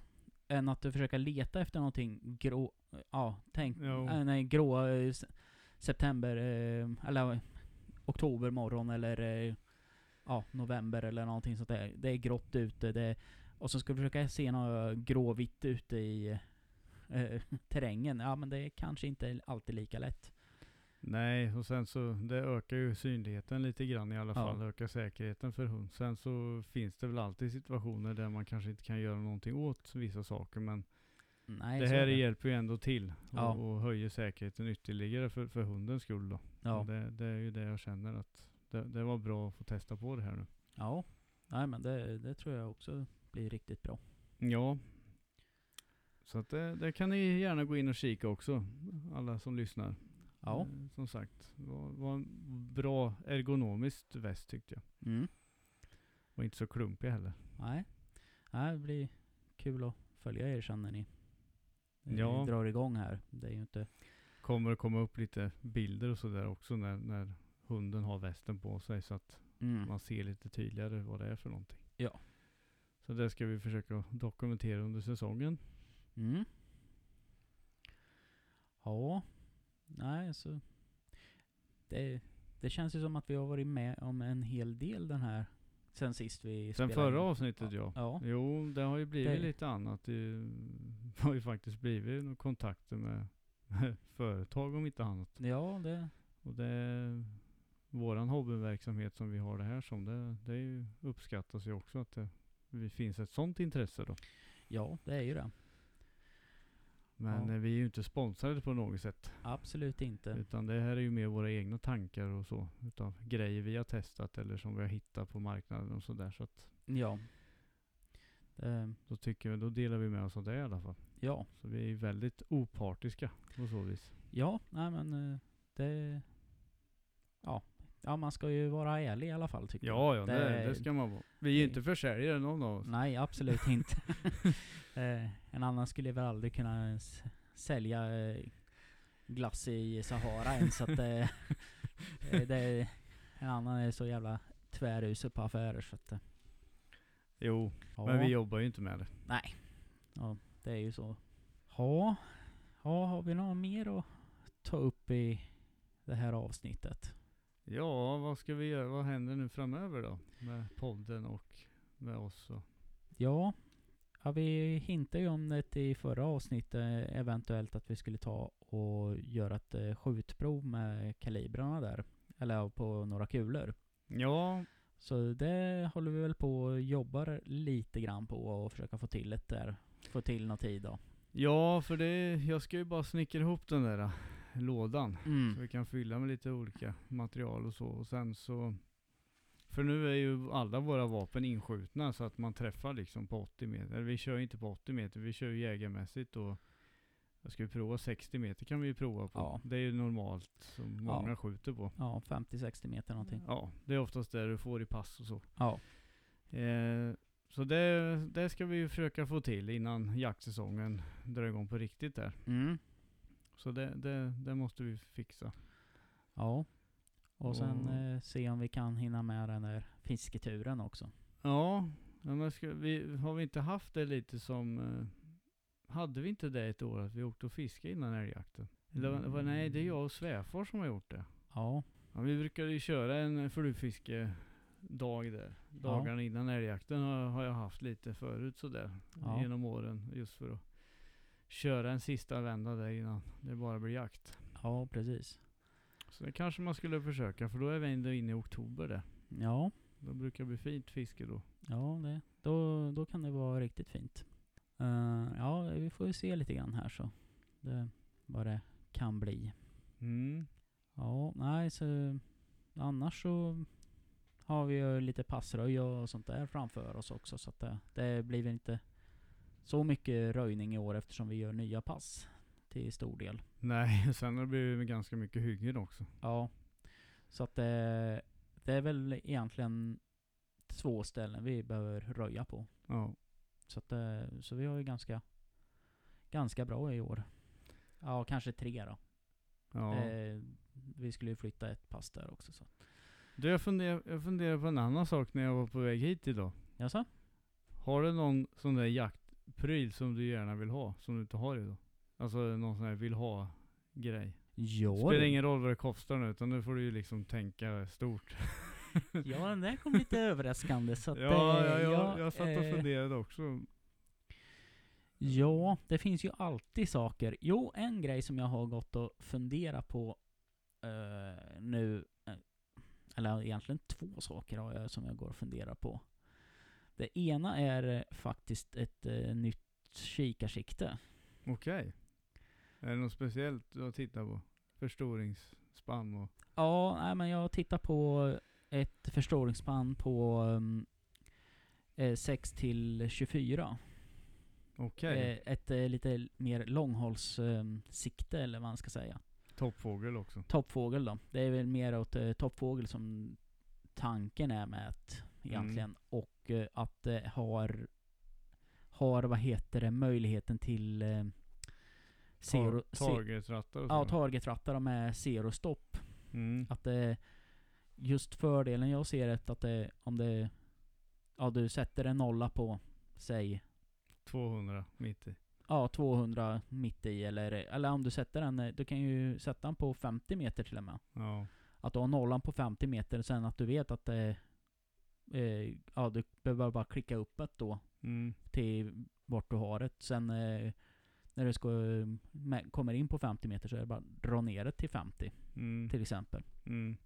än att försöka leta efter någonting grå, ja, tänk, äh, nej, grå eh, september, eh, eller oktober morgon eller eh, ja, november eller någonting sånt där. Det är grått ute, det, och så ska du försöka se något gråvitt ute i eh, terrängen. Ja, men det är kanske inte alltid lika lätt. Nej, och sen så det ökar ju synligheten lite grann i alla Ja. fall. Ökar säkerheten för hund. Sen så finns det väl alltid situationer där man kanske inte kan göra någonting åt vissa saker. Men Nej, det här är det. hjälper ju ändå till och, Ja. och höjer säkerheten ytterligare för, för hundens skull då. Ja. Det, det är ju det jag känner att det, det var bra att få testa på det här nu. Ja, nej men det, det tror jag också blir riktigt bra. Ja. Så att det, det kan ni gärna gå in och kika också, alla som lyssnar. Ja. Eh, Som sagt, det var, var en bra ergonomiskt väst tyckte jag. Mm. Och inte så klumpig heller. Nej. nej, det blir kul att följa er sen när ni, när Ja. ni drar igång här. Det är ju inte... Kommer det komma upp lite bilder och sådär också när, när hunden har västen på sig så att Mm. man ser lite tydligare vad det är för någonting. Ja. Så det ska vi försöka dokumentera under säsongen. Mm. Ja. Nej, så... Det, det känns ju som att vi har varit med om en hel del den här sen sist vi Sen spelade förra in. avsnittet ja. Ja. Jo, det har ju blivit Det- lite annat. Det har ju faktiskt blivit kontakter med, med företag om inte annat. Ja, det... Och det våran hobbyverksamhet som vi har det här som, det, det uppskattas ju också att det, det finns ett sånt intresse då. Ja, det är ju det. Men Ja. vi är ju inte sponsrade på något sätt. Absolut inte. Utan det här är ju mer våra egna tankar och så. Utav grejer vi har testat eller som vi har hittat på marknaden och sådär. Så att Ja. Det, då tycker vi, då delar vi med oss av det i alla fall. ja. Så vi är ju väldigt opartiska på så vis. Ja, nej men eh, det... Ja. Ja, man ska ju vara ärlig i alla fall tycker jag. Ja, ja, det, Det- det ska man vara. Vi är ju det- inte försäljare någon av oss. Nej, absolut inte. eh, en annan skulle väl aldrig kunna sälja eh, glass i Sahara ens. Så att, eh, eh, det, en annan är så jävla tvärusel på affärer så att, Jo, ja. men vi jobbar ju inte med det. Nej. Ja, det är ju så. Ja. Ja, har vi något mer att ta upp i det här avsnittet? Ja, vad ska vi göra? Vad händer nu framöver då? Med podden och med oss och Ja, ja vi hintade ju om det i förra avsnittet eventuellt att vi skulle ta och göra ett eh, skjutprov med kalibrarna där. Eller på några kulor. Ja, Så det håller vi väl på och jobbar lite grann på och försöka få till ett där. Få till någon tid då. ja för det, jag ska ju bara snickra ihop den där lådan. Så Mm. vi kan fylla med lite olika material och så. Och sen så för nu är ju alla våra vapen inskjutna så att man träffar liksom på 80 meter. Vi kör inte på 80 meter, vi kör ju jägarmässigt och jag ska ju prova 60 meter kan vi ju prova på. Ja. Det är ju normalt som många Ja. skjuter på. Ja, 50-60 meter någonting. Ja, det är oftast det du får i pass och så. Ja. Eh, så det, det ska vi ju försöka få till innan jaktsäsongen drar igång på riktigt där. Mm. Så det, det, det måste vi fixa. Ja. Och sen eh, se om vi kan hinna med den där fisketuren också. Ja, ja men ska, vi, har vi inte haft det lite som eh, hade vi inte det ett år att vi åkte och fiskade innan älgjakten? Eller var, nej, det är jag och svärfar som har gjort det. Ja, Ja, vi brukade ju köra en flugfiskedag där. Dagarna innan älgjakten har, har jag haft lite förut sådär. Ja. Genom åren. Just för att köra en sista vända där innan det bara blir jakt. ja precis. Så det kanske man skulle försöka för då är vi ändå inne i oktober där. Ja, Då brukar det bli fint fiske då. ja det, då, då kan det vara riktigt fint. Eh, ja, vi får ju se lite grann här så. Det, vad det kan bli. Mm. Ja, nej så annars så har vi ju lite passröj och sånt där framför oss också så att det, det blir väl inte så mycket röjning i år eftersom vi gör nya pass till stor del. Nej, sen har det blivit ganska mycket hyggen också. Ja, så att det, det är väl egentligen två ställen vi behöver röja på. Ja. Så att det, så vi har ju ganska, ganska bra i år. Ja, kanske tre då. ja. Det, vi skulle ju flytta ett pass där också så. Du, jag funderar, jag funderar på en annan sak när jag var på väg hit idag. Jaså? Har du någon sån där jaktpryl som du gärna vill ha, som du inte har idag? Alltså någon sån här vill ha grej. Ja, Spelar ingen roll vad det kostar nu, utan nu får du ju liksom tänka stort. ja, den där kom lite överraskande så att ja, eh, ja, ja, ja, jag satt och eh, funderade också. Ja, det finns ju alltid saker. Jo, en grej som jag har gått och funderat på eh, nu, eh, eller egentligen två saker har jag som jag går och funderar på. Det ena är eh, faktiskt ett eh, nytt kikarsikte. Okej. Är det något speciellt du har tittat på? Förstoringsspann och... Ja, nej, men jag tittar på ett förstoringsband på um, eh, 6 till 24. Okej. Eh, ett eh, lite mer långhållssikte eller vad man ska säga. Toppfågel också. Toppfågel då. Det är väl mer åt eh, toppfågel som tanken är med att egentligen. Mm. Och eh, att det har, har, vad heter det, möjligheten till eh, zero, Tar- Targetrattar och ja, targetrattar med zero stopp. Mm. Att det, just fördelen jag ser är att det, om det, ja du sätter en nolla på, säg, 200 mitt i. ja 200 mitt i eller, eller om du sätter den, eh, du kan ju sätta den på 50 meter till och med. Ja. Att du har nollan på 50 meter, sen att du vet att det, eh, ja du behöver bara klicka uppåt då Mm. till vart du har det. Sen eh, när du ska, eh, med, kommer in på 50 meter så är det bara dra ner det till 50 Mm. till exempel. Mm.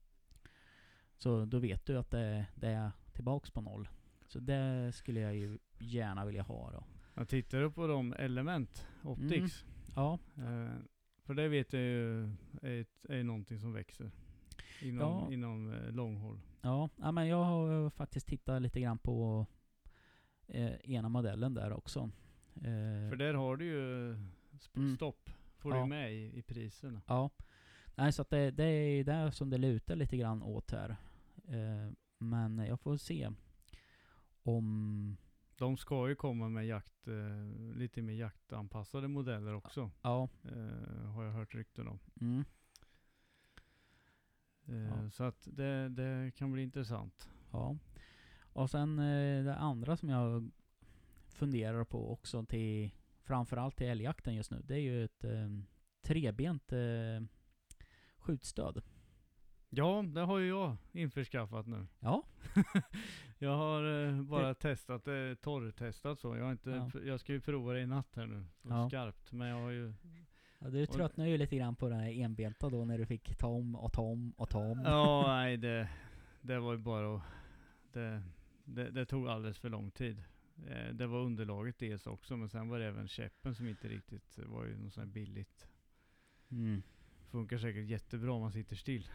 Så då vet du att det, det är tillbaks på noll. Så det skulle jag ju gärna vilja ha då. Jag tittar på de element, optics. Ja, Eh, för det vet jag ju är, är någonting som växer. Inom, Ja. inom eh, långhåll. Ja, ja men jag har faktiskt tittat lite grann på eh, ena modellen där också. Eh, För där har du ju Mm. stopp. Får Ja. du med i, i priserna. Ja. Nej, så att det, det är där som det lutar lite grann åt här. Eh, men jag får se om... De ska ju komma med jakt, eh, lite mer jaktanpassade modeller också. Ja. Eh, har jag hört rykten om. Mm, Eh, Ja. Så att det, det kan bli intressant. ja. Och sen eh, det andra som jag funderar på också till framförallt till älgjakten just nu. Det är ju ett eh, trebent eh, skjutstöd. Ja, det har ju jag införskaffat nu. Ja. Jag har eh, bara testat det, torrtestat så. Jag, har inte, Ja. jag ska ju prova det i natt här nu. Ja. Skarpt. Men jag har ju... ja du tröttnade ju lite grann på det här enbenta då när du fick ta om och ta om och ta om. Ja, nej det, det var ju bara att... Det, det, det tog alldeles för lång tid. Eh, Det var underlaget dels också, men sen var det även käppen som inte riktigt var ju något sånt billigt. Mm. Funkar säkert jättebra om man sitter still.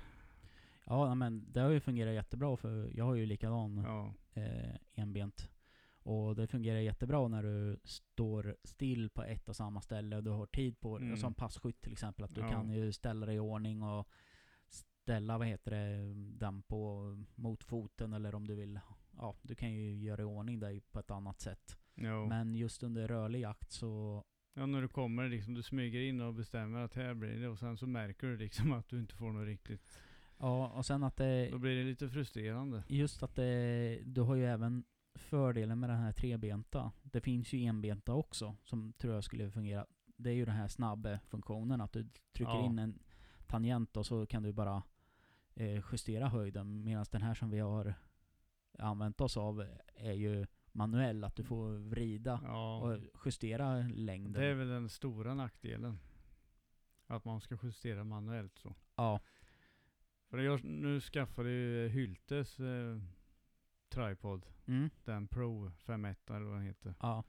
Ja men det har ju fungerat jättebra för jag har ju likadan Ja, eh, enbent. Och det fungerar jättebra när du står still på ett och samma ställe och du har tid på Mm. Som passkytt till exempel. Att du Ja. kan ju ställa dig i ordning och ställa, vad heter det, den på mot foten eller om du vill. Ja, du kan ju göra i ordning dig på ett annat sätt. ja. Men just under rörlig jakt så ja, när du kommer liksom, du smyger in och bestämmer att här blir det och sen så märker du liksom att du inte får något riktigt. Ja, och sen att det Då blir det lite frustrerande. Just att det, du har ju även fördelen med den här trebenta. Det finns ju enbenta också som tror jag skulle fungera. Det är ju den här snabba funktionen att du trycker Ja. in en tangent och så kan du bara eh, justera höjden. Medan den här som vi har använt oss av är ju manuell, att du får vrida Ja, och justera längden. det är väl den stora nackdelen. Att man ska justera manuellt så. Ja, För jag, nu skaffade ju Hyltes eh, tripod. mm, Den Pro 51 eller vad den heter. ja,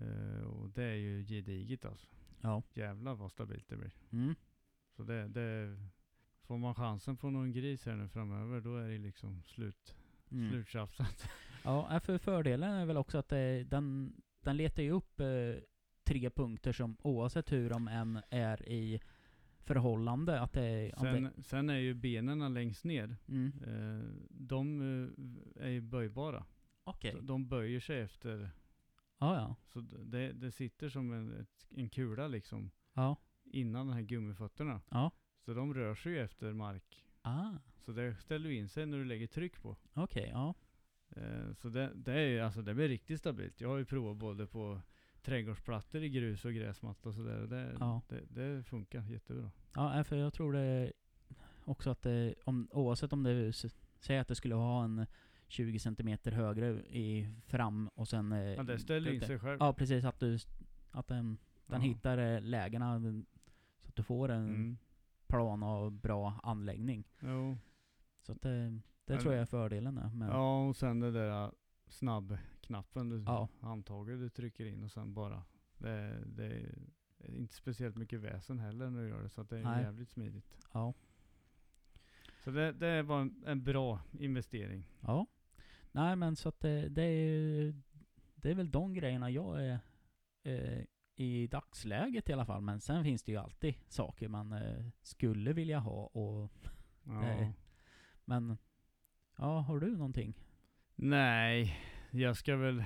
Eh, och det är ju gediget alltså. ja. Jävlar vad stabilt det blir. Mm, Så det, det Får man chansen på någon gris här nu framöver då är det liksom slut, mm. sluttjafsat. Ja, för fördelen är väl också att det, den, den letar ju upp eh, tre punkter som oavsett hur de än är i förhållande, att det... Att det Sen, sen är ju benen längst ner, mm. eh, de eh, är ju böjbara. Så De böjer sig efter, Ja, ja. så det, det sitter som en, en kula liksom Ja. innan de här gummifötterna. Ja. Så de rör sig ju efter mark. Ah, Så det ställer du in sig när du lägger tryck på. okej. ja. Eh, så det, det är alltså det blir riktigt stabilt. Jag har ju provat både på trädgårdsplattor i grus och gräsmatta och sådär. Det, Ja. det, det funkar jättebra. Ja, för jag tror det också att det, om, oavsett om det, säg att det skulle ha en 20 cm högre i fram och sen... eh, Ja, det ställer in sig själv. Ja, precis. Att, du, att den, den Ja. hittar eh, lägena så att du får en Mm. plan och bra anläggning. Jo. Så att det, det Ja, tror det- jag är fördelen. Men, Ja, och sen det där äh, snabbknappen, du, Ja. handtaget du trycker in och sen bara. Det, det är inte speciellt mycket väsen heller när du gör det, så att det är Nej. jävligt smidigt. ja. Så det, det var en, en bra investering. ja. Nej men så att det, det är Det är väl de grejerna jag är eh, i dagsläget i alla fall. Men sen finns det ju alltid saker man eh, skulle vilja ha och Ja. Nej. Men Ja, har du någonting? Nej, jag ska väl...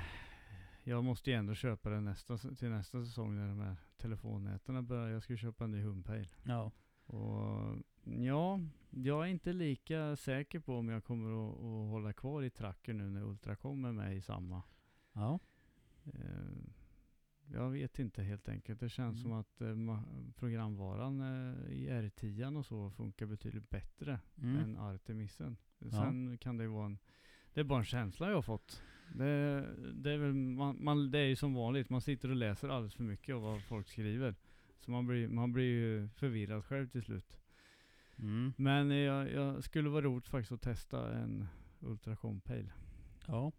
Jag måste ju ändå köpa det nästa, till nästa säsong när de här telefonnäten börjar. Jag ska köpa en ny humpejl. Ja. Och ja, jag är inte lika säker på om jag kommer att, att hålla kvar i tracker nu när Ultra kommer med i samma. Ja. Eh, jag vet inte helt enkelt. Det känns Mm. som att eh, programvaran eh, i R10 och så funkar betydligt bättre Mm. än Artemisen. Sen kan det vara en, det är bara en känsla jag har fått. Det, det, är väl, man, man, det är ju som vanligt, man sitter och läser alldeles för mycket av vad folk skriver. Så man blir, man blir ju förvirrad själv till slut. Mm. Men jag, jag skulle vara roligt faktiskt att testa en Ultracom Pale. Ja.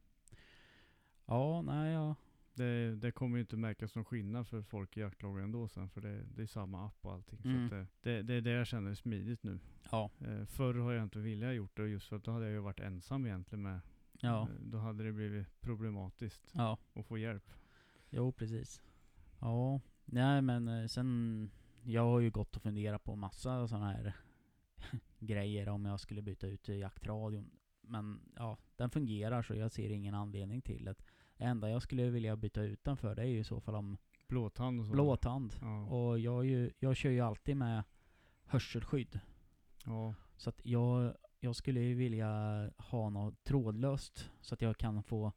Ja, nej ja. Det, det kommer ju inte märkas någon skillnad för folk i jaktlagen ändå sen, för det, det är samma app och allting. Mm. Så det, det är det jag känner är smidigt nu. Ja. Eh, förr har jag inte velat gjort det, just för att då hade jag ju varit ensam egentligen med. Ja. Eh, Då hade det blivit problematiskt Ja. att få hjälp. Jo, precis. Ja. Nej men eh, sen, jag har ju gått och funderat på massa sådana här grejer om jag skulle byta ut jaktradion. Men ja, den fungerar så jag ser ingen anledning till det. Det enda jag skulle vilja byta ut den för det är ju i så fall om Blåtand och så. blåtand. Ja. Och jag, ju, jag kör ju alltid med hörselskydd. ja. Så att jag, jag skulle ju vilja ha något trådlöst så att jag kan få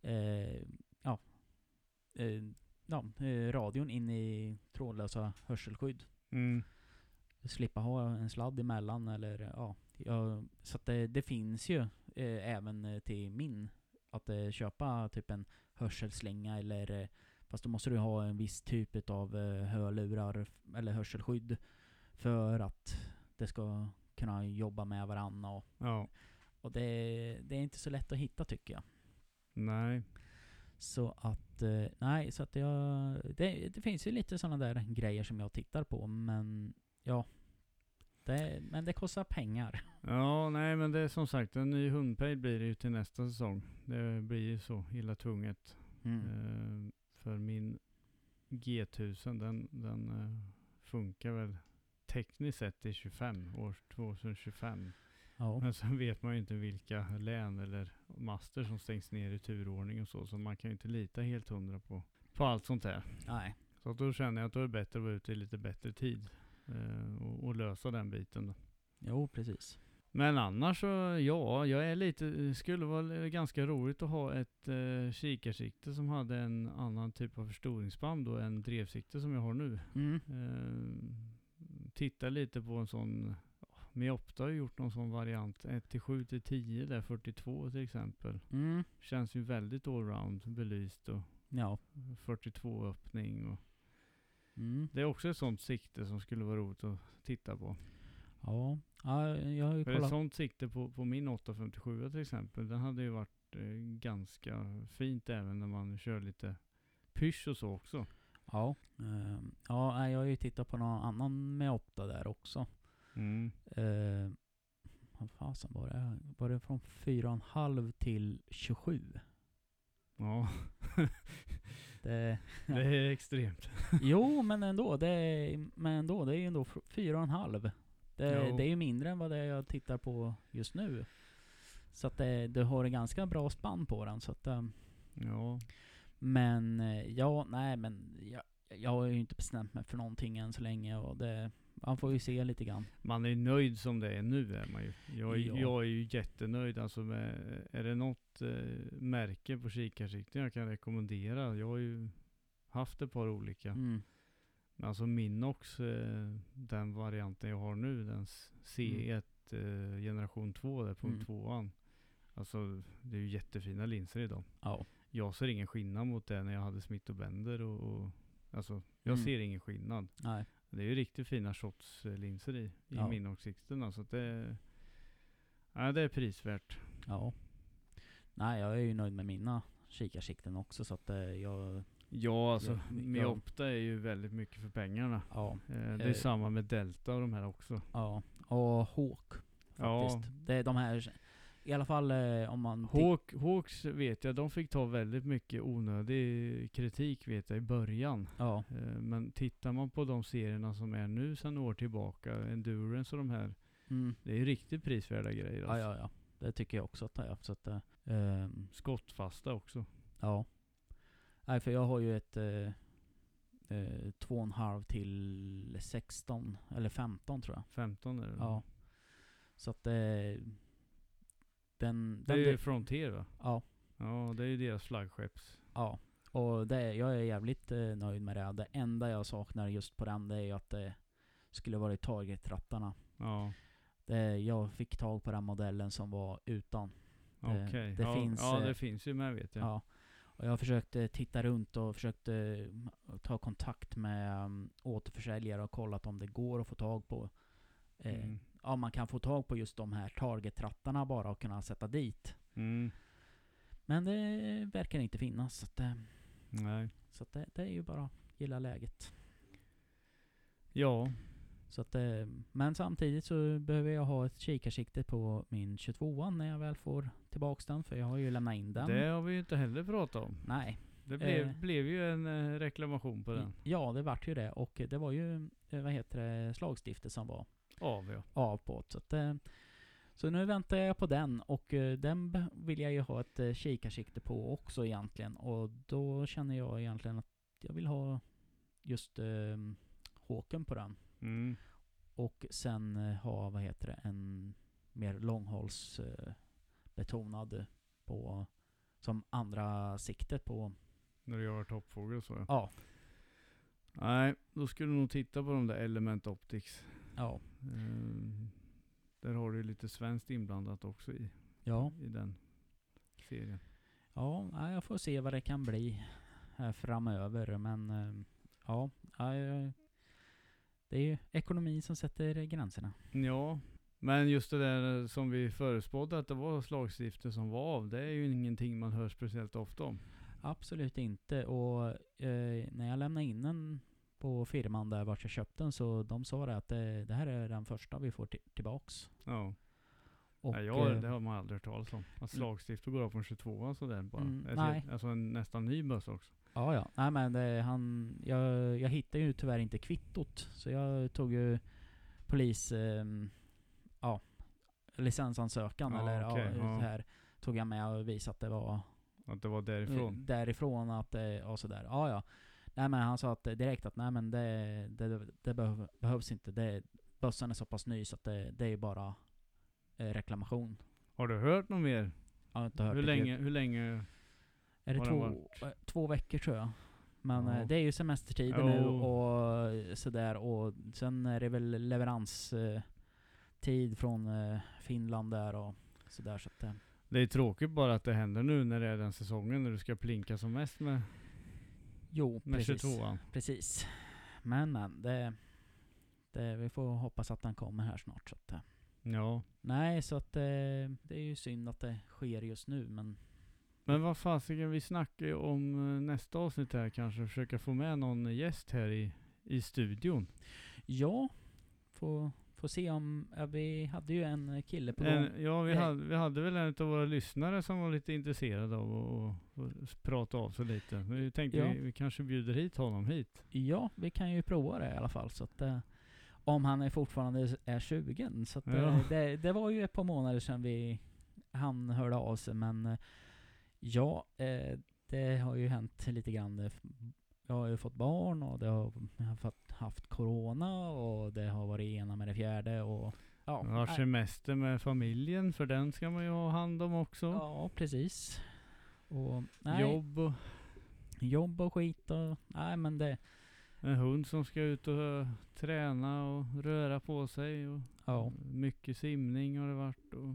eh, ja, eh, ja, eh, radion in i trådlösa hörselskydd. Mm. Slippa ha en sladd emellan eller ja. Jag, så att det, det finns ju eh, även till min att eh, köpa typ en hörselslinga eller eh, fast då måste du ha en viss typ av hörlurar eller hörselskydd för att det ska kunna jobba med varandra och, Ja. och det, det är inte så lätt att hitta tycker jag. Nej. Så att, eh, nej, så att jag, det, det finns ju lite sådana där grejer som jag tittar på men ja. Det, men det kostar pengar. Ja, nej men det är som sagt en ny hundpejl blir det ju till nästa säsong. Det blir ju så illa tvunget. Mm. Eh, för min G1000 den, den eh, funkar väl tekniskt sett till 25, år 2025. Ja. Men sen vet man ju inte vilka län eller master som stängs ner i turordning och så. Så man kan ju inte lita helt hundra på, på allt sånt där. Nej. Så då känner jag att då är det bättre att vara ute i lite bättre tid. eh, och, och lösa den biten då. Jo, precis. Men annars så, ja, jag är lite, skulle vara ganska roligt att ha ett eh, kikarsikte som hade en annan typ av förstoringsband då än drevsikte som jag har nu. Mm. Eh, titta lite på en sån, Meopta har ju gjort någon sån variant, 1 till 7 till 10 där, 42 till exempel. Mm. Känns ju väldigt allround, belyst och Ja. 42 öppning och Mm. Det är också ett sånt sikte som skulle vara roligt att titta på. Ja. ja, jag har ju För ett kollat. sånt sikte på, på min 857 till exempel, den hade ju varit eh, ganska fint även när man kör lite pysch och så också. Ja. Ehm, ja, jag har ju tittat på någon annan med opta där också. Mm. Uh, vad fasen var det? Var det från 4,5 till 27? Ja, Det, det är extremt. jo, men ändå. Det är, men ändå, det är ju ändå f- 4,5. Det, Jo. det är ju mindre än vad det är jag tittar på just nu. Så att det, du har en ganska bra spann på den. Så att, ehm, Ja, men eh, ja, nej men jag, jag har ju inte bestämt mig för någonting än så länge. Och det, man får ju se lite grann. man är ju nöjd som det är nu är man ju. Jag, Ja. jag är ju jättenöjd alltså med, är det något eh, märke på kikarsikten jag kan rekommendera? Jag har ju haft ett par olika. Mm. Men alltså Minox, eh, den varianten jag har nu, den s- C1 eh, generation 2, där punkt Mm. 2an. Alltså det är ju jättefina linser i dem. Ja. Jag ser ingen skillnad mot det när jag hade Smith Bender och, och Alltså jag Mm. ser ingen skillnad. Nej. Det är ju riktigt fina shotslinser i, i Ja. Minox-sikten. Så att det, ja, det är prisvärt. Ja. Nej, jag är ju nöjd med mina kikarsikten också så att eh, jag... Ja alltså Ja, ja. Meopta är ju väldigt mycket för pengarna. Ja. Eh, det är Eh. samma med Delta och de här också. Ja. Och Hawk Ja. faktiskt. Det är de här... I alla fall eh, om man... Hawk, Hawks vet jag, de fick ta väldigt mycket onödig kritik vet jag i början. Ja. Eh, Men tittar man på de serierna som är nu sedan år tillbaka, Endurance och de här, Mm. det är riktigt prisvärda grejer. Ja, Alltså. ja, ja. Det tycker jag också att det är. Så att, eh, ehm, Skottfasta också. ja. Nej, för jag har ju ett eh, eh, två och en halv till 16, eller 15 tror jag. 15 är det. Ja. Så att eh, den... Det är ju Frontier va? ja. Ja, det är ju deras flaggskepps. Ja, och det, jag är jävligt eh, nöjd med det. Det enda jag saknar just på den, det är ju att det skulle varit targetrattarna. Ja, Det, jag fick tag på den modellen som var utan. Okej. det ja, finns, ja, eh, det finns ju med vet jag. Ja. Och jag försökte titta runt och försökte mm, ta kontakt med um, återförsäljare och kollat om det går att få tag på. Eh, Mm. Ja, man kan få tag på just de här targetrattarna bara och kunna sätta dit. Mm. Men det verkar inte finnas. Så, att, eh, Nej. så att det, det är ju bara att gilla läget. Ja, Så att, eh, men samtidigt så behöver jag ha ett kikarsikte på min 22 när jag väl får tillbaks den. För jag har ju lämnat in den. det har vi ju inte heller pratat om. Nej. Det blev, Eh. blev ju en eh, reklamation på den. Ja, det vart ju det. Och det var ju, vad heter det, slagstiftet som var Av ja. av på. Så, att, eh, så nu väntar jag på den och eh, den vill jag ju ha ett eh, kikarsikte på också egentligen. Och då känner jag egentligen att jag vill ha just eh, håken på den. Mm. Och sen ha, vad heter det, en mer långhålls eh, betonad på som andra siktet på. När du gör toppfågel så ja. Ja, Nej, då skulle du nog titta på de där Element Optics. Ja, Eh, där har du lite svenskt inblandat också i, ja. i den serien. Ja, jag får se vad det kan bli framöver. Men eh, ja, det är ju ekonomin som sätter gränserna. Ja, men just det där som vi förespådde att det var slagstifter som var av, det är ju ingenting man hör speciellt ofta om. Absolut inte. Och eh, när jag lämnade in den på firman där vart jag köpte den så de sa det att det, det här är den första vi får ti- tillbaks. Ja. Och, Nej, jag, eh, det har man aldrig hört talas om. Att slagstifter går av en 22 sådär bara. Mm, Ett nej. Alltså en nästan ny bössa också. Ja, ja. Nej men det, han, jag, jag hittade ju tyvärr inte kvittot. Så jag tog ju polis, ehm, ja, licensansökan Ja, eller okej, ja, ja. det här tog jag med och visade att det var Att det var eh, därifrån. därifrån att det, och sådär. Ja, ja. Nej men han sa att direkt att nej men det, det, det behöv, behövs inte. Det, bössan är så pass ny så att det, det är bara eh, reklamation. Har du hört något mer? Jag har inte hört Hur ett länge, ljud. hur länge? Är det två, eh, två veckor tror jag. Men eh, det är ju semestertider nu Jo. och sådär. Och sen är det väl leveranstid eh, tid från eh, Finland där och sådär. Så att, Det är tråkigt bara att det händer nu när det är den säsongen när du ska plinka som mest med, jo, med precis. 22an. Precis. Men men, det, det, vi får hoppas att den kommer här snart. Så att, eh, Ja. nej, så att eh, det är ju synd att det sker just nu. Men Men vad fasiken, vi snackar ju om eh, nästa avsnitt här kanske, försöka få med någon gäst här i, i studion. ja, får, får se om... Ja, vi hade ju en kille på gång. Ja, vi Nej. hade, vi hade väl en av våra lyssnare som var lite intresserad av att att prata av sig lite. Men vi tänkte Ja. vi, vi kanske bjuder hit honom hit. Ja, vi kan ju prova det i alla fall. Så att, eh, om han är fortfarande är 20. Så att, Ja. eh, det, det var ju ett par månader sedan vi, han hörde av sig. Men eh, ja, det har ju hänt lite grann. Jag har ju fått barn och det har, jag har fått, haft corona och det har varit ena med det fjärde. Och, ja, Ja, nej. semester med familjen, för den ska man ju ha hand om också. ja, precis. Och, nej, Jobb och jobb och skit och... Nej men det... en hund som ska ut och eh, träna och röra på sig. Och Ja. Mycket simning har det varit. Och,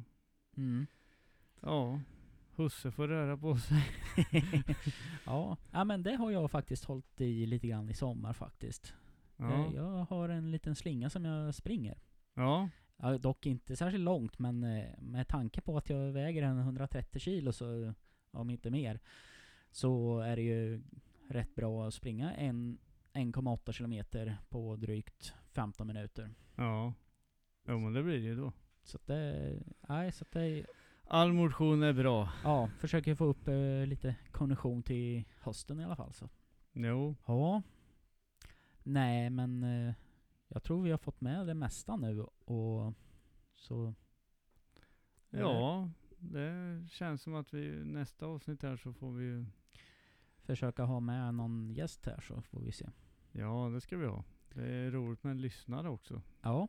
Mm. ja, husse får röra på sig. ja. ja, men det har jag faktiskt hållit i lite grann i sommar faktiskt. Ja, Eh, Jag har en liten slinga som jag springer. ja. Ja, dock inte särskilt långt, men eh, med tanke på att jag väger en 130 kilo, så, om inte mer, så är det ju rätt bra att springa en 1,8 kilometer på drygt 15 minuter. ja. Jo men det blir det ju då. Så att det, nej, så att det, All motion är bra. ja, försöker få upp eh, lite kondition till hösten i alla fall. Så. Jo. Ja. Nej, men eh, jag tror vi har fått med det mesta nu och så... Ja, det känns som att vi nästa avsnitt här så får vi ju Försöka ha med någon gäst här så får vi se. Ja, det ska vi ha. Det är roligt med en lyssnare också. Ja,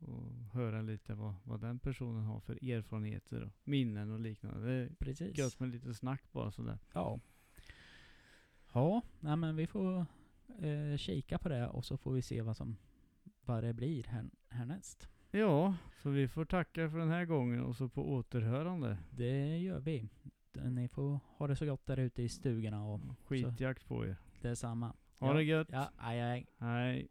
Och höra lite vad, vad den personen har för erfarenheter och minnen och liknande. Det är precis. gött med lite snack bara sådär. Ja. Ja, nej men vi får eh, kika på det och så får vi se vad som vad det blir här, härnäst. Ja, så vi får tacka för den här gången och så på återhörande. Det gör vi. Ni får ha det så gott där ute i stugorna och Skitjakt på er. detsamma. Ha Ja. det gött. Ja, aj, aj. Hej.